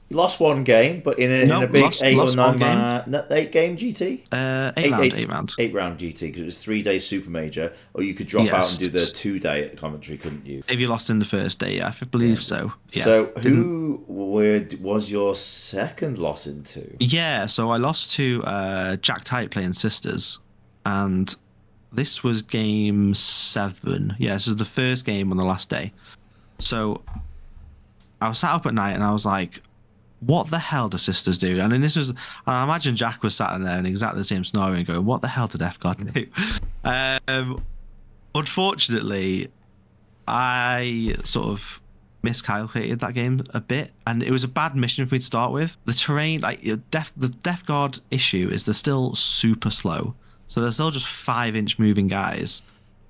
Raf, uh, for spotting that. To be honest, did, did really well in that game. Well, it, it, so all wasn't lost one game, but in a, in a big lost, eight lost or nine game. Man, eight game GT. Uh, eight, eight, round, eight, eight round, eight round GT because it was three day super major, or you could drop yes. out and do the two day commentary, couldn't you? If you lost in the first day, yeah, I believe yeah. so. Yeah. So who would, was your second loss into? Yeah, so I lost to uh, Jack Tight playing Sisters, and this was game seven. Yeah, this was the first game on the last day. So I was sat up at night and I was like, what the hell do sisters do? And then this was, I imagine Jack was sat in there in exactly the same scenario and going, what the hell did Death Guard do? Um, unfortunately, I sort of miscalculated that game a bit, and it was a bad mission for me to start with. The terrain, like Death, the Death Guard issue is they're still super slow, so they're still just five inch moving guys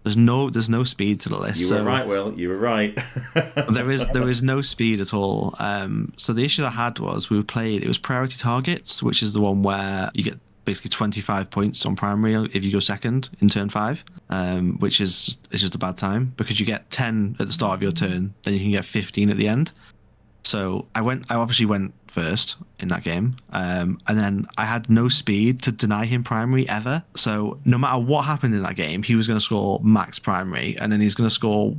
there's no there's no speed to the list. You were right, Will. You were right. there is there is no speed at all. Um, so the issue I had was we played it was priority targets, which is the one where you get basically 25 points on primary if you go second in turn five, um, which is is just a bad time because you get 10 at the start of your turn, then you can get 15 at the end. So I went. I obviously went first in that game, um, and then I had no speed to deny him primary ever. So no matter what happened in that game, he was going to score max primary, and then he's going to score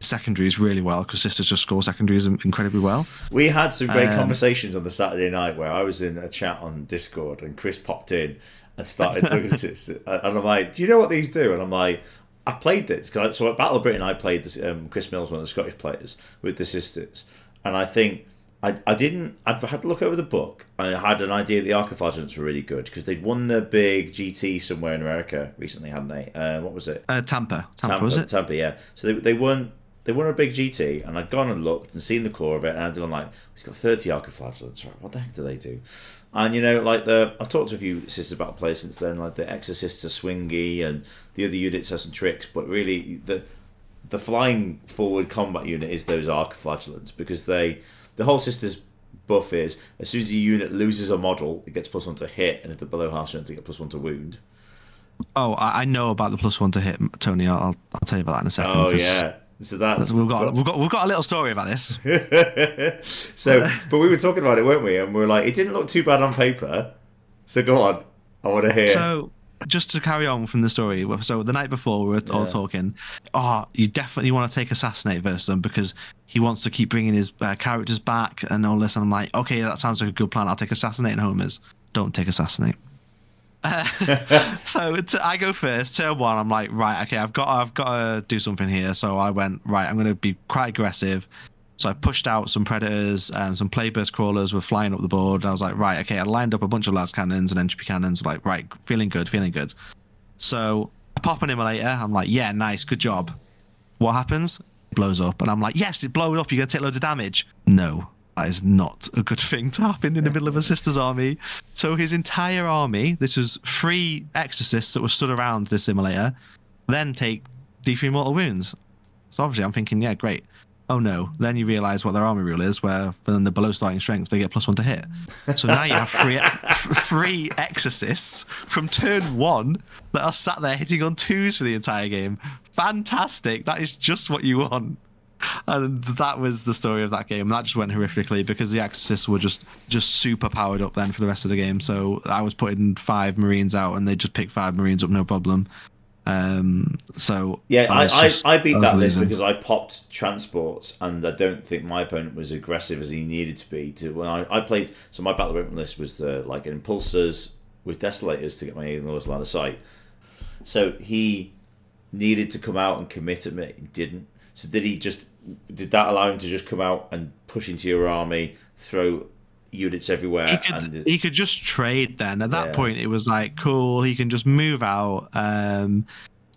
secondaries really well because sisters just score secondaries incredibly well. We had some great um, conversations on the Saturday night where I was in a chat on Discord and Chris popped in and started looking at it, and I'm like, "Do you know what these do?" And I'm like. I've played this so at Battle of Britain I played this, um, Chris Mills, one of the Scottish players, with the sisters, and I think I, I didn't. I'd had to look over the book. I had an idea the Arcoflagellants were really good because they'd won the big GT somewhere in America recently, hadn't they? Uh, what was it? Uh, Tampa. Tampa. Tampa, was it? Tampa, yeah. So they, they won. They won a big GT, and I'd gone and looked and seen the core of it, and I'd gone like, it's got thirty Arcoflagellants. Right? What the heck do they do?" And you know, like the I've talked to a few Sisters Battle players since then. Like the Exorcists are swingy, and the other units have some tricks, but really the the flying forward combat unit is those Archiflagellants because they the whole sisters buff is as soon as a unit loses a model, it gets plus one to hit, and if they're below half strength, they get plus one to wound. Oh, I know about the plus one to hit, Tony. I'll I'll tell you about that in a second. Oh yeah. So that's, we've got, we've got we've got a little story about this. so, but we were talking about it, weren't we? And we are like, it didn't look too bad on paper. So go on, I want to hear. So just to carry on from the story, so the night before we were all talking. Oh, you definitely want to take assassinate versus them because he wants to keep bringing his uh, characters back and all this. And I'm like, okay, that sounds like a good plan. I'll take assassinate and homers. Don't take assassinate. Uh, so I go first. Turn one, I'm like, right, okay, I've got, I've got to do something here. So I went right. I'm going to be quite aggressive. So I pushed out some predators and some Plagueburst Crawlers were flying up the board. And I was like, right, okay. I lined up a bunch of lascannons and entropy cannons. Like, right, feeling good, feeling good. So I pop an immolator. I'm like, yeah, nice, good job. What happens? It blows up, and I'm like, yes, it blows up. You're gonna take loads of damage. No, that is not a good thing to happen in the middle of a sister's army. So his entire army, this was three exorcists that were stood around this immolator, then take D3 mortal wounds. So obviously I'm thinking, yeah, great oh no, then you realise what their army rule is, where then the below starting strength they get plus one to hit. So now you have three three exorcists from turn one that are sat there hitting on twos for the entire game. Fantastic! That is just what you want. and that was the story of that game. That just went horrifically because the Exorcists were just just super powered up then for the rest of the game. So I was putting five Marines out, and they just picked five Marines up, no problem. Um, so Yeah, I, I, just- I beat was that list because I popped transports, and I don't think my opponent was aggressive as he needed to be. To when I, I played, so my battle weapon list was the like impulsors with desolators to get my alien lords line of sight. So he needed to come out and commit at me, and didn't. So did he just? Did that allow him to just come out and push into your army, throw units everywhere, he could, and he could just trade then. At that Yeah. point it was like cool he can just move out um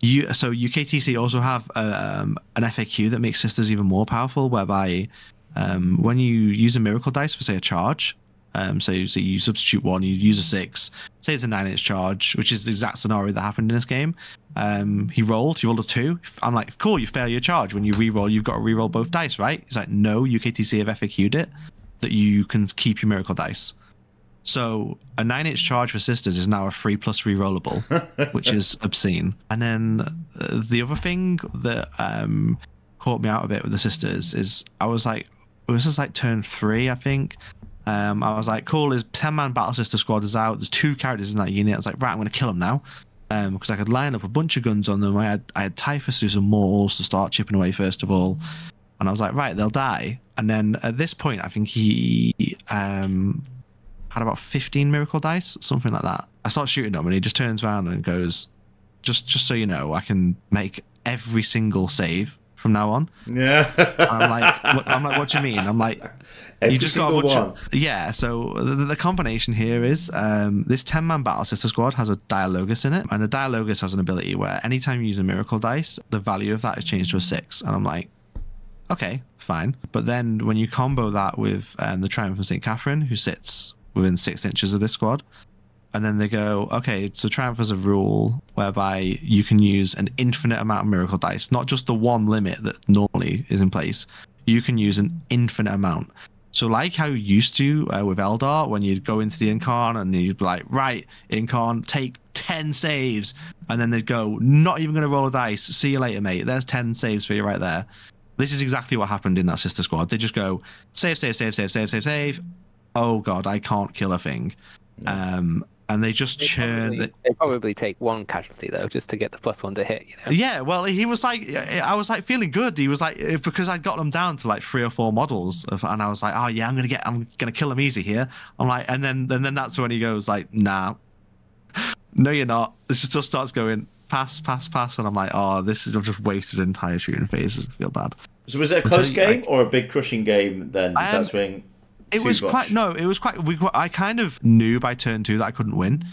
you so UKTC also have um, an FAQ that makes sisters even more powerful whereby um, when you use a miracle dice for say a charge um, so, so you substitute one you use a six say it's a nine inch charge which is the exact scenario that happened in this game um, he rolled he rolled a two. I'm like cool you fail your charge. When you re-roll you've got to re-roll both dice right? He's like no UKTC have FAQ'd it that you can keep your miracle dice. So a nine inch charge for sisters is now a three plus re-rollable, which is obscene. And then uh, the other thing that um, caught me out a bit with the sisters is I was like, it was just like turn three, I think. Um, I was like, cool, his 10 man battle sister squad is out. There's two characters in that unit. I was like, right, I'm going to kill them now. Um, because I could line up a bunch of guns on them. I had I had Typhus do some mortals to start chipping away first of all, and I was like, right, they'll die. And then at this point, I think he um, had about 15 miracle dice, something like that. I start shooting him, and he just turns around and goes, "Just, just so you know, I can make every single save from now on." yeah, I'm like, what, I'm like, what do you mean? I'm like, every you just got a bunch one. of yeah. So the, the combination here is um, this ten man battle sister squad has a dialogus in it, and the dialogus has an ability where anytime you use a miracle dice, the value of that is changed to a six, and I'm like, okay, fine. But then when you combo that with um, the Triumph of St. Katherine, who sits within six inches of this squad, and then they go, okay, so Triumph has a rule whereby you can use an infinite amount of miracle dice, not just the one limit that normally is in place. You can use an infinite amount. So, like how you used to uh, with Eldar, when you'd go into the Incarn and you'd be like, right, Incarn, take 10 saves. And then they'd go, not even going to roll a dice. See you later, mate. There's 10 saves for you right there. This is exactly what happened in that sister squad. They just go, save, save, save, save, save, save, save. Oh, God, I can't kill a thing. Um, and they just They churn. probably, they probably take one casualty though, just to get the plus one to hit. You know. Yeah, well, he was like, I was like feeling good. He was like, eh, because I'd got them down to like three or four models, of- and I was like, oh yeah, I'm gonna get, I'm gonna kill him easy here. I'm like, and then, and then that's when he goes like, nah, no, you're not. This just starts going pass, pass, pass, and I'm like, oh, this is I've just wasted an entire shooting phase. I feel bad. So was it a close you, game like- or a big crushing game? Then did Um, that swing? It was much? quite no, it was quite. We, I kind of knew by turn two that I couldn't win.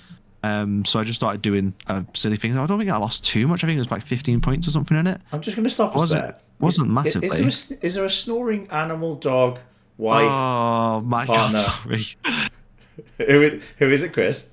Um, so I just started doing uh, silly things. I don't think I lost too much. I think it was like 15 points or something in it. I'm just going to stop Wasn't- there. wasn't Is- massively. Is, there a, is there a snoring animal, dog, wife? Oh my partner. god, sorry. Who, is, who is it, Chris?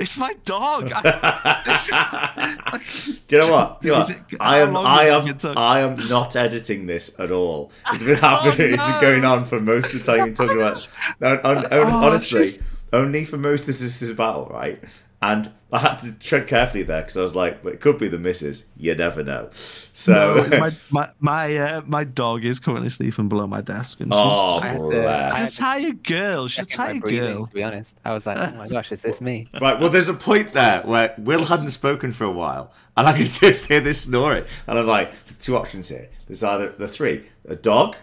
It's my dog. I- Do you know what? Do you know what? I am. I am. think it took? I am not editing this at all. It's been happening. Oh, it's been going on for most of the time. You're talking about. No, on, on, Oh, honestly, just- only for most of this is battle, right? And I had to tread carefully there because I was like, "But it could be the missus. You never know." So. No, my my my, uh, my dog is currently sleeping below my desk, and she's, oh, I had to- bless. I she's a tired girl. She's a tired breathing, girl. To be honest, I was like, oh my gosh, is this me? Right, well, there's a point there where Will hadn't spoken for a while, and I could just hear this snoring. And I'm like, there's two options here. There's either the three a dog,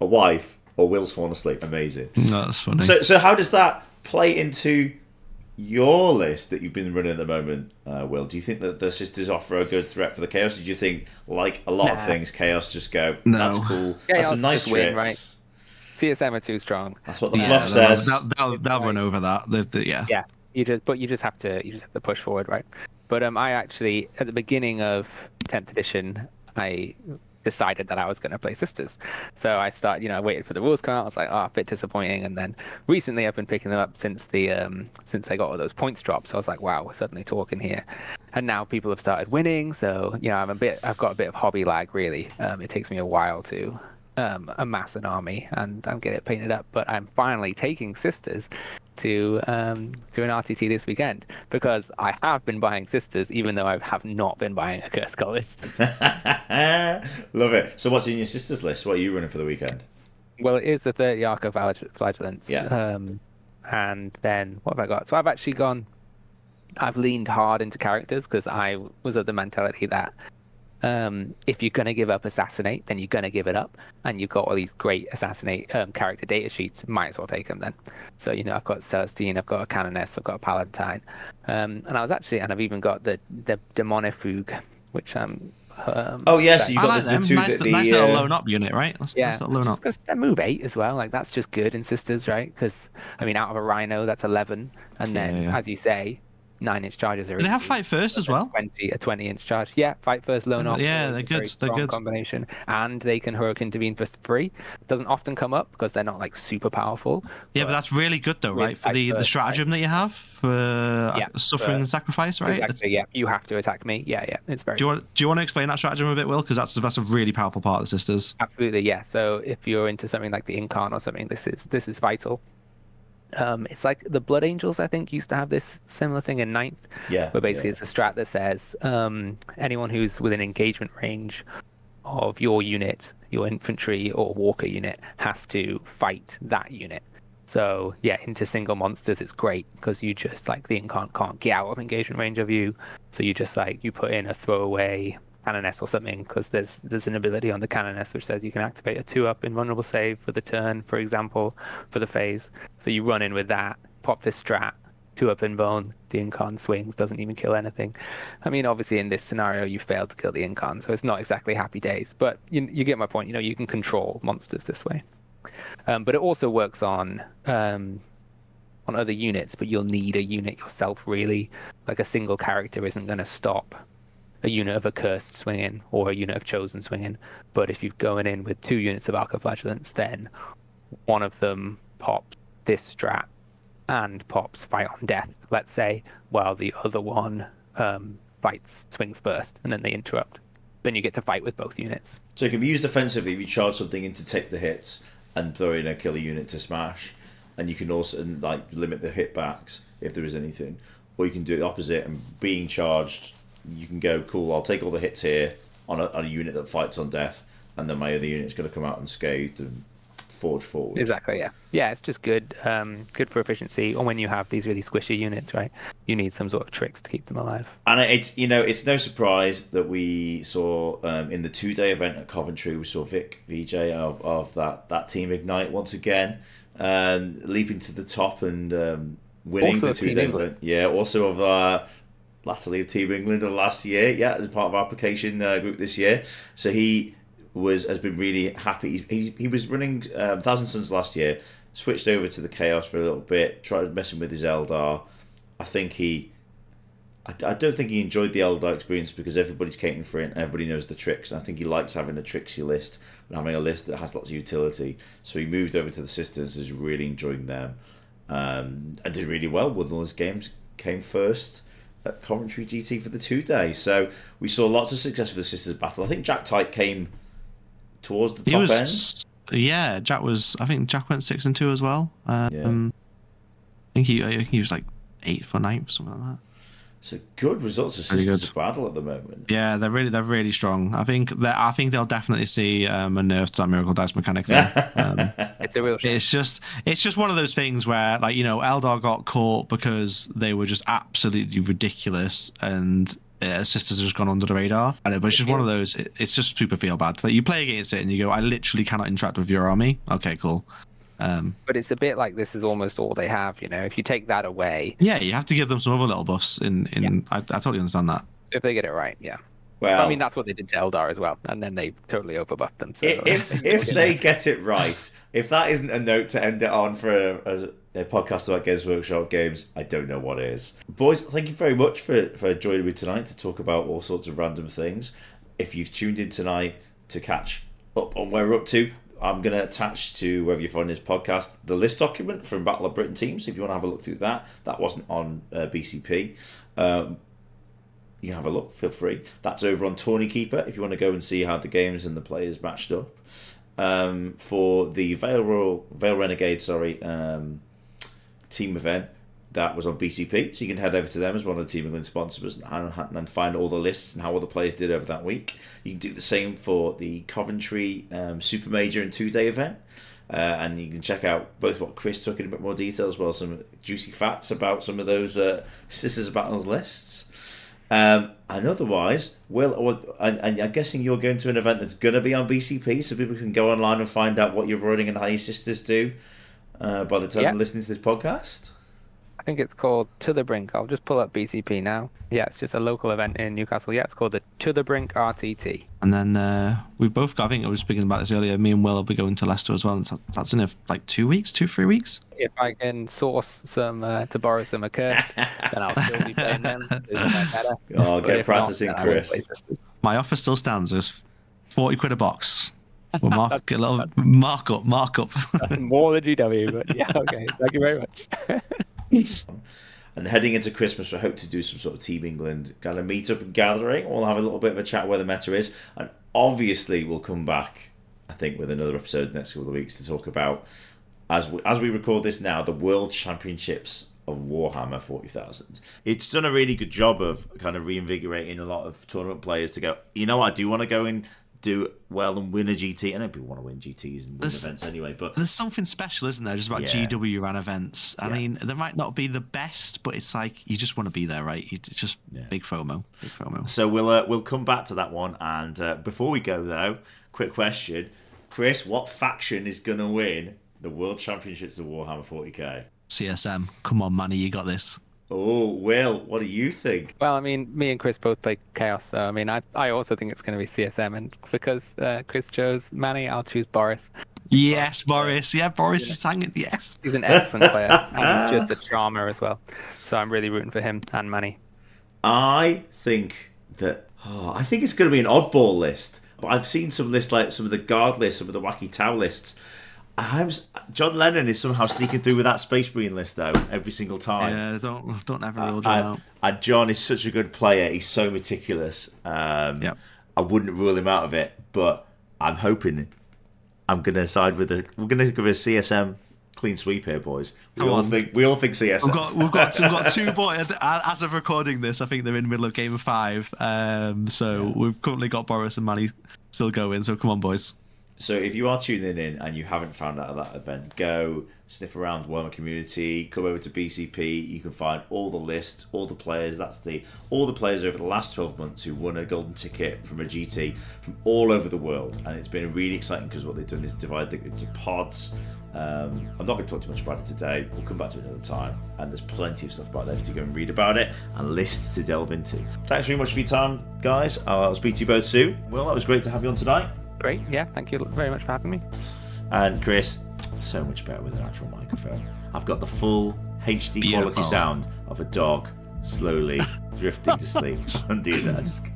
a wife, or Will's fallen asleep. Amazing. No, that's funny. So, so how does that play into your list that you've been running at the moment, uh, Will? Do you think that the sisters offer a good threat for the chaos? Did you think, like a lot of things, chaos just go, No. that's cool, that's Chaos some nice win, right? CSM are too strong. That's what the yeah, fluff they'll, says. they'll, they'll, they'll run over that. The, the, yeah. Yeah, you just but you just have to you just have to push forward, right? But um, I actually at the beginning of 10th edition, I decided that I was going to play sisters. So I started, you know, I waited for the rules come out. I was like, oh, a bit disappointing. And then recently, I've been picking them up since the um since they got all those points drops. So I was like, wow, we're suddenly talking here. And now people have started winning. So you know, I'm a bit, I've got a bit of hobby lag. Really, um, it takes me a while to um, amass an army and, and get it painted up. But I'm finally taking sisters to um, do an RTT this weekend because I have been buying sisters, even though I have not been buying a Curse list. Love it. So, what's in your sister's list? What are you running for the weekend? Well, it is the 30 Arc of Flagellants. Yeah. Um, and then what have I got? So I've actually gone. I've leaned hard into characters because I was of the mentality that um, if you're going to give up assassinate, then you're going to give it up. And you've got all these great assassinate um, character data sheets, might as well take them then. So, you know, I've got Celestine, I've got a Canoness, I've got a Palatine. Um, and I was actually, and I've even got the, the Daemonifuge, which I'm. Um, Oh, yeah, so you I got like the, them. the two nice, that the. nice little uh, loan up unit, right? That's, yeah, nice little loan up. because they move eight as well. Like that's just good in sisters, right? Because I mean, out of a rhino, that's eleven, and then Yeah, yeah. as you say, nine inch charges are. They have fight first as well? 20, a 20 inch charge. Yeah, fight first, loan off. Yeah, they're good, they're good. combination. And they can heroic intervene for free. Doesn't often come up because they're not like super powerful. Yeah, but that's really good though, right? For the, the first, stratagem that you have for uh, Yeah, suffering for- and sacrifice, right? It's- Exactly, yeah, you have to attack me. Yeah, yeah, it's very Do you want do you want to explain that stratagem a bit, Will? Because that's that's a really powerful part of the sisters. Absolutely, yeah. So if you're into something like the Incarn or something, this is this is vital. Um, it's like the Blood Angels, I think, used to have this similar thing in ninth, Yeah. where basically yeah. it's a strat that says um, anyone who's within engagement range of your unit, your infantry or walker unit, has to fight that unit. So yeah, into single monsters, it's great because you just like the Incarn can't get out of engagement range of you, so you just like you put in a throwaway Canoness or something because there's there's an ability on the Canoness which says you can activate a two up invulnerable save for the turn, for example, for the phase. So you run in with that, pop this strat, two up in bone, the Incarn swings, doesn't even kill anything. I mean, obviously in this scenario you failed to kill the Incarn, so it's not exactly happy days, but you you get my point. You know, you can control monsters this way. Um, but it also works on um, on other units, but you'll need a unit yourself really. Like a single character isn't going to stop a unit of accursed swinging or a unit of chosen swinging. But if you're going in with two units of Arcoflagellants, then one of them pops this strat and pops fight on death, let's say, while the other one um, fights swings first, and then they interrupt. Then you get to fight with both units. So it can be used offensively if you charge something in to take the hits and throw in a killer unit to smash. And you can also and, like limit the hit backs if there is anything. Or you can do the opposite and being charged, you can go, cool, I'll take all the hits here on a, on a unit that fights on death, and then my other unit's going to come out unscathed and forge forward. Exactly. Yeah. Yeah. It's just good. Um, good for efficiency. Or when you have these really squishy units, right? You need some sort of tricks to keep them alive. And it's you know it's no surprise that we saw um, in the two day event at Coventry we saw Vic VJ of, of that that team ignite once again, um, leaping to the top and um, winning Also the two day event. Yeah, also of uh, latterly of Team England last year. Yeah, as part of our application uh, group this year. So he was has been really happy. He, he, he was running um, Thousand Suns last year, switched over to the Chaos for a little bit, tried messing with his Eldar. I think he I, I don't think he enjoyed the Eldar experience because everybody's catering for it and everybody knows the tricks. And I think he likes having a tricksy list and having a list that has lots of utility. So he moved over to the Sisters, is really enjoying them, um, and did really well. With all his games, came first at Coventry GT for the two days. So we saw lots of success for the Sisters battle. I think Jack Tyke came towards the He top end. yeah. Jack was I think Jack went six and two as well. Um, Yeah. I think he I think he was like eighth or ninth something like that. So good results for Pretty Sisters good. battle at the moment. Yeah, they're really they're really strong. I think that I think they'll definitely see um, a nerf to that miracle dice mechanic. Though. um, It's a real shame. it's just it's just one of those things where like you know Eldar got caught because they were just absolutely ridiculous and. Uh, sisters have just gone under the radar, and it, but it's just one of those. It, it's just super feel bad. Like you play against it, and you go, "I literally cannot interact with your army." Okay, cool. Um, But it's a bit like this is almost all they have, you know. If you take that away, yeah, you have to give them some other little buffs. In in, I, I totally understand that. so if they get it right, yeah. Well, I mean, that's what they did to Eldar as well, and then they totally overbuffed them. So if if they get it right, if that isn't a note to end it on for a, a, a podcast about Games Workshop games, I don't know what is. Boys, thank you very much for for joining me tonight to talk about all sorts of random things. If you've tuned in tonight to catch up on where we're up to. I'm going to attach to wherever you find this podcast the list document from Battle of Britain teams. If you want to have a look through that, that wasn't on uh, BCP. Um, you can have a look. Feel free. That's over on Tourney Keeper if you want to go and see how the games and the players matched up. Um, for the Vale Royal, Vale Renegade, sorry, um, team event that was on BCP, so you can head over to them as one of the Team England sponsors and, and find all the lists and how all the players did over that week. You can do the same for the Coventry um, Super Major and two day event. Uh, and you can check out both what Chris took in a bit more detail as well, some juicy facts about some of those uh, sisters about those lists. Um, and otherwise, Will, and, and I'm guessing you're going to an event that's going to be on BCP, so people can go online and find out what you're running and how your sisters do uh, by the time Yeah. they're listening to this podcast. I think it's called To the Brink. I'll just pull up BCP now. Yeah, it's just a local event in Newcastle. Yeah, it's called the To the Brink RTT. And then uh, we've both got, I think I was speaking about this earlier, me and Will will be going to Leicester as well. And that's- that's in a, like two weeks, two, three weeks. If I can source some uh, to borrow some occur, then I'll still be playing them. It's no better. Oh, But get if not, practicing, then I will Chris. My offer still stands. There's 40 quid a box. We'll mark a little markup, markup. That's more than GW, but yeah, okay. Thank you very much. And heading into Christmas, I hope to do some sort of Team England kind of meet up and gathering. We'll have a little bit of a chat where the meta is. And obviously, we'll come back, I think, with another episode next couple of weeks to talk about, as we, as we record this now, the World Championships of Warhammer 40,000. It's done a really good job of kind of reinvigorating a lot of tournament players to go, you know what, I do want to go and do well and win a GT. I know people want to win GTs and win There's- events anyway, but There's something special, isn't there, just about Yeah. GW ran events. I Yeah. mean, they might not be the best, but it's like you just want to be there, right? It's just Yeah. big FOMO, big FOMO. So we'll uh, we'll come back to that one. And uh, before we go though, quick question, Chris: What faction is going to win the World Championships of Warhammer 40k? CSM, come on, Manny, you got this. Oh, well, what do you think? Well, I mean, me and Chris both play Chaos, so I mean, I, I also think it's going to be CSM, and because uh, Chris chose Manny, I'll choose Boris. Yes, Boris. Yeah, Boris is sang it. Yes. He's an excellent player, and he's just a charmer as well. So I'm really rooting for him and Manny. I think that oh, I think it's going to be an oddball list. But I've seen some lists like some of the guard lists, some of the wacky towel lists. I'm, John Lennon is somehow sneaking through with that Space Marine list though every single time. Yeah, don't don't ever rule John out. and John is such a good player. He's so meticulous. Um, Yep. I wouldn't rule him out of it, but I'm hoping I'm going to side with the. We're going to give a CSM clean sweep here, boys. We Come all on. think we all think CSM. We've got we've got we've got two boys as of recording this. I think they're in the middle of game of five. Um, so we've currently got Boris and Manny still going. So come on, boys. So if you are tuning in and you haven't found out of that event, go sniff around Warhammer community, come over to BCP. You can find all the lists, all the players. That's the all the players over the last twelve months who won a golden ticket from a GT from all over the world, and it's been really exciting because what they've done is divide it into pods. Um, I'm not going to talk too much about it today. We'll come back to it another time. And there's plenty of stuff about there to go and read about it and lists to delve into. Thanks very much for your time, guys. I'll speak to you both soon. Well, that was great to have you on tonight. Great, yeah, thank you very much for having me. And Chris, so much better with an actual microphone. I've got the full HD quality sound of a dog slowly drifting to sleep under your desk.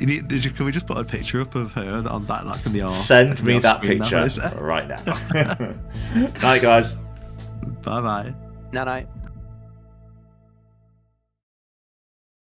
You need- Did you, can we just put a picture up of her on that? That can be our. Send me our that picture is right now. Night, guys. Bye bye. No, no.